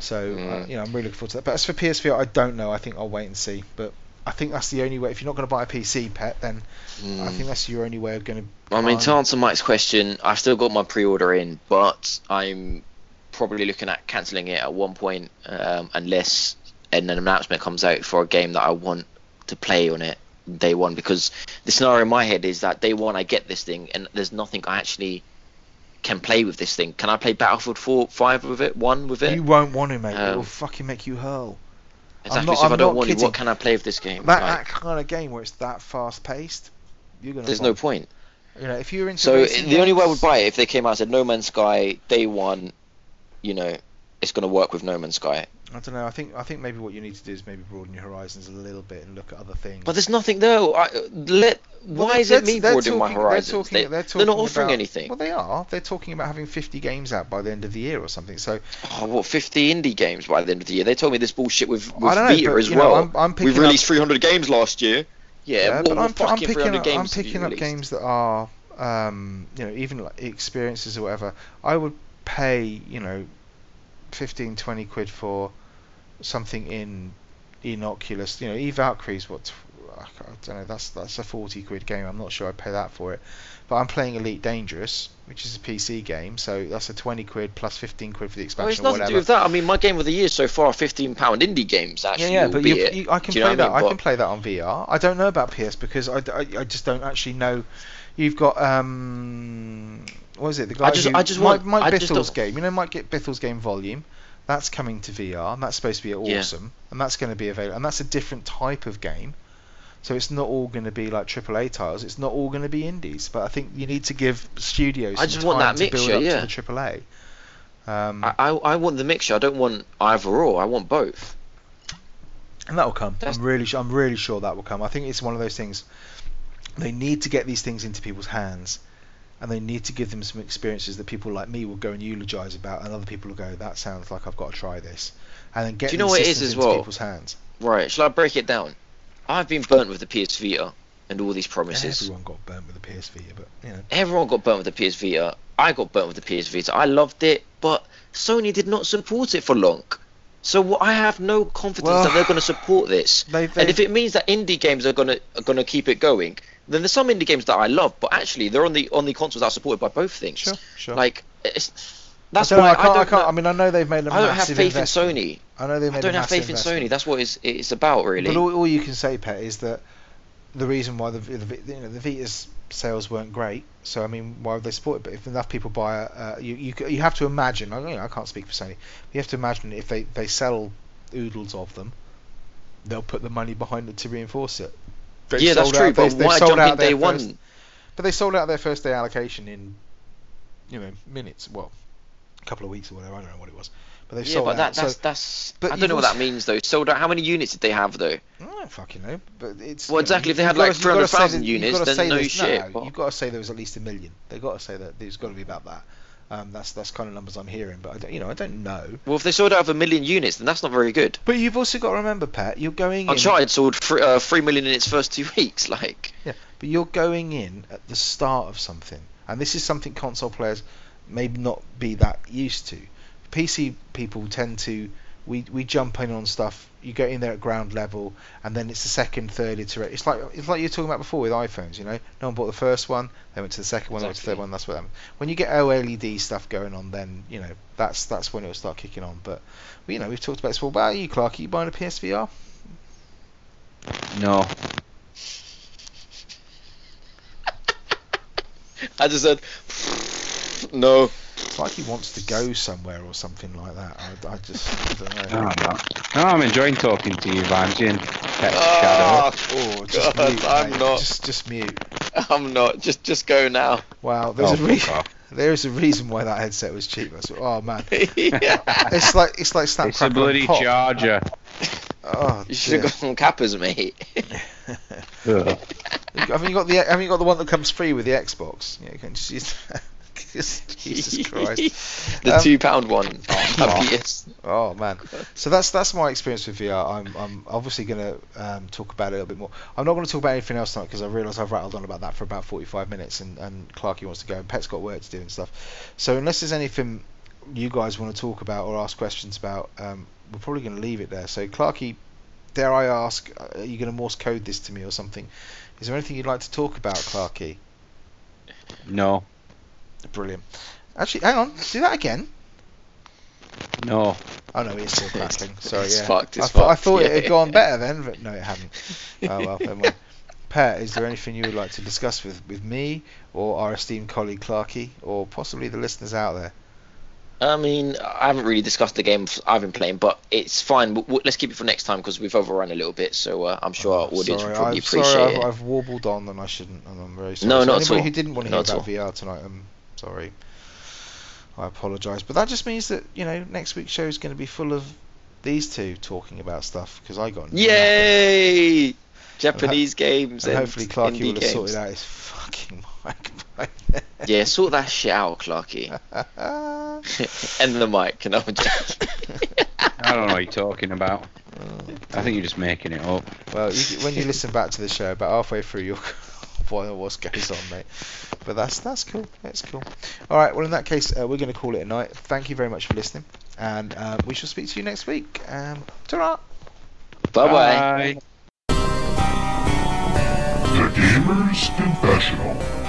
So uh, Mm. you know, I'm really looking forward to that. But as for PSVR, I don't know. I think I'll wait and see. But I think that's the only way. If you're not going to buy a PC pet, then I Mm. think that's your only way of going to. I mean, to answer Mike's question, I've still got my pre-order in, but I'm probably looking at cancelling it at one point, um, unless an announcement comes out for a game that I want to play on it day one. Because the scenario in my head is that day one I get this thing, and there's nothing I actually can play with this thing. Can I play Battlefield 4, 5 with it, one with it? You won't want to, mate. it will Um, fucking make you hurl. exactly. not- so if I'm I don't not want it, what can I play with this game? That, Like, that kind of game where it's that fast paced, you're gonna. there's no point. You know, if you're into So racing the only way I would buy it if they came out and said No Man's Sky day one, you know, it's going to work with No Man's Sky. I don't know. I think I think maybe what you need to do is maybe broaden your horizons a little bit and look at other things. But there's nothing there. I, let why Well, is it me broadening my talking- horizons? They're, talking, They- they're, they're not offering about- anything. Well, they are. They're talking about having 50 games out by the end of the year or something. So Oh, what 50 indie games by the end of the year? They told me this bullshit with, with know, Vita but, as you know, well. I'm, I'm We've released up, 300 games last year. Yeah, what, but I'm, I'm picking up, games I'm picking up games that are, um, you know, even like experiences or whatever. I would pay, you know, 15, 20 quid for something in Inoculus. You know, Eve Valkyrie's what I don't know. That's that's a 40 quid game. I'm not sure I'd pay that for it. But I'm playing Elite Dangerous, which is a PC game, so that's a 20 quid plus 15 quid for the Well, expansion it's or nothing to do with that. I mean, my game of the year so far, 15 pound indie games Yeah, actually. yeah, but you, you, I can Do you know play that. I mean? I can play that on VR. I don't know about PS because I, I, I just don't actually know. You've got um, what is it? The guy I just- who, I just Mike, want- Mike I Bithell's game. You know Mike get Bithell's game Volume. That's coming to VR, and that's supposed to be Yeah. awesome, and that's going to be available. And that's a different type of game. So it's not all going to be like AAA titles. It's not all going to be indies. But I think you need to give studios I some just want that to build up yeah. to the AAA. Um, I, I, I want the mixture. I don't want either or. I want both. and that will come. That's- I'm really, I'm really sure that will come. I think it's one of those things. They need to get these things into people's hands, and they need to give them some experiences that people like me will go and eulogize about, and other people will go, "That sounds like I've got to try this," and then get Do you know what it is as well? people's hands. Right. Shall I break it down? I've been burnt with the PS Vita and all these promises. Everyone got burnt with the PS Vita, but you know. Everyone got burnt with the PS Vita. I got burnt with the PS Vita. I loved it, but Sony did not support it for long. So what, I have no confidence Well, that they're going to support this. They, they, And if it means that indie games are gonna are gonna keep it going, then there's some indie games that I love, but actually they're on the on the consoles that are supported by both things. sure, sure. Like it's, that's I why I can't. I, don't can't. know- I mean, I know they've made a I don't have faith in. Sony. I know they made I don't have faith in. Sony. That's what it's, it's about, really. But all, all you can say, Pet, is that the reason why the, the you know the Vita's sales weren't great. So I mean, why would they support it? But if enough people buy it, uh, you, you you have to imagine. I, you know, I can't speak for Sony. You have to imagine if they they sell oodles of them, they'll put the money behind it to reinforce it. Yeah, that's true. but why sold out in their first-? But they sold out their first day allocation in, you know, minutes. Well, a couple of weeks or whatever. I don't know what it was. But they've Yeah, sold but out. that, that's so that's. but I don't know what that means though. Sold out. How many units did they have though? I don't fucking know, but it's. Well, you know, exactly, if they had, like, say 300,000 you've units, then say no shit, No, you've got to say there was at least a million. They've got to say that there's got to be about that. Um, that's that's kind of numbers I'm hearing, but I don't, you know, I don't know. Well, if they sold out of a million units, then that's not very good. But you've also got to remember, Pat, you're going in. Uncharted sold three, uh, three million in its first two weeks. Like, Yeah, But you're going in at the start of something, and this is something console players may not be that used to. PC people tend to we we jump in on stuff. You get in there at ground level, and then it's the second, third iteration. It's like it's like you were talking about before with iPhones. You know, no one bought the first one, they went to the second one, they went to the third one. That's what happened. When you get OLED stuff going on, then you know that's that's when it'll start kicking on. But you know, we've talked about this before. What about you, Clark? Are you buying a PSVR? No. I just said, no. It's like he wants to go somewhere or something like that. I, I just I don't know. No, I'm not. No, I'm enjoying talking to you, Vimesy and Pet Ah, Oh, just God, mute, I'm mate. not. Just, just mute. I'm not. Just, just go now. Wow, there's Shadow. a Oh, re- fuck off. there is a reason why that headset was cheap. I thought, oh man, yeah. it's like it's like snap It's a bloody pop. charger. Oh, You should have dear. got some cappers, mate. Haven't you got the haven't you got the one that comes free with the Xbox? Yeah, you can just use. Jesus Christ. the Um, two pound one. oh. PS. Oh man, so that's that's my experience with VR. I'm I'm obviously going to um, talk about it a little bit more. I'm not going to talk about anything else tonight because I realise I've rattled on about that for about 45 minutes, and and Clarky wants to go, and Pet's got work to do and stuff. So unless there's anything you guys want to talk about or ask questions about, um, we're probably going to leave it there. So Clarky, dare I ask, uh, are you going to Morse code this to me or something? Is there anything you'd like to talk about, Clarky? No. Brilliant. Actually, hang on, do that again. No. Oh no, it's still crackling. Sorry, It's yeah. fucked, it's I, thought, I fucked, thought it yeah. had gone better then, but no, it hadn't. Oh well, never mind. Pat, is there anything you would like to discuss with, with me or our esteemed colleague Clarky, or possibly the listeners out there? I mean, I haven't really discussed the game I've been playing, but it's fine. W- w- Let's keep it for next time because we've overrun a little bit. So uh, I'm sure our Oh, audience sorry, will probably I'm appreciate sorry, it. I've, I've warbled on and I shouldn't, and I'm very sorry. No, So not at anybody all. who didn't want to hear Not at about VR tonight, I'm sorry. I apologise, but that just means that you know next week's show is going to be full of these two talking about stuff because I got nothing. Yay! Japanese games And and, hopefully Clarky indie will have games. sorted out his fucking mic by Yeah, sort that shit out, Clarky. End the mic. and I'm just. I don't know what you're talking about. I think you're just making it up. well, you, when you listen back to the show, about halfway through, you'll what what goes on, mate. But that's that's cool. That's cool. All right. Well, in that case, uh, we're going to call it a night. Thank you very much for listening, and uh, we shall speak to you next week. Um, ta Bye bye. Bye. The Gamer's Confessional.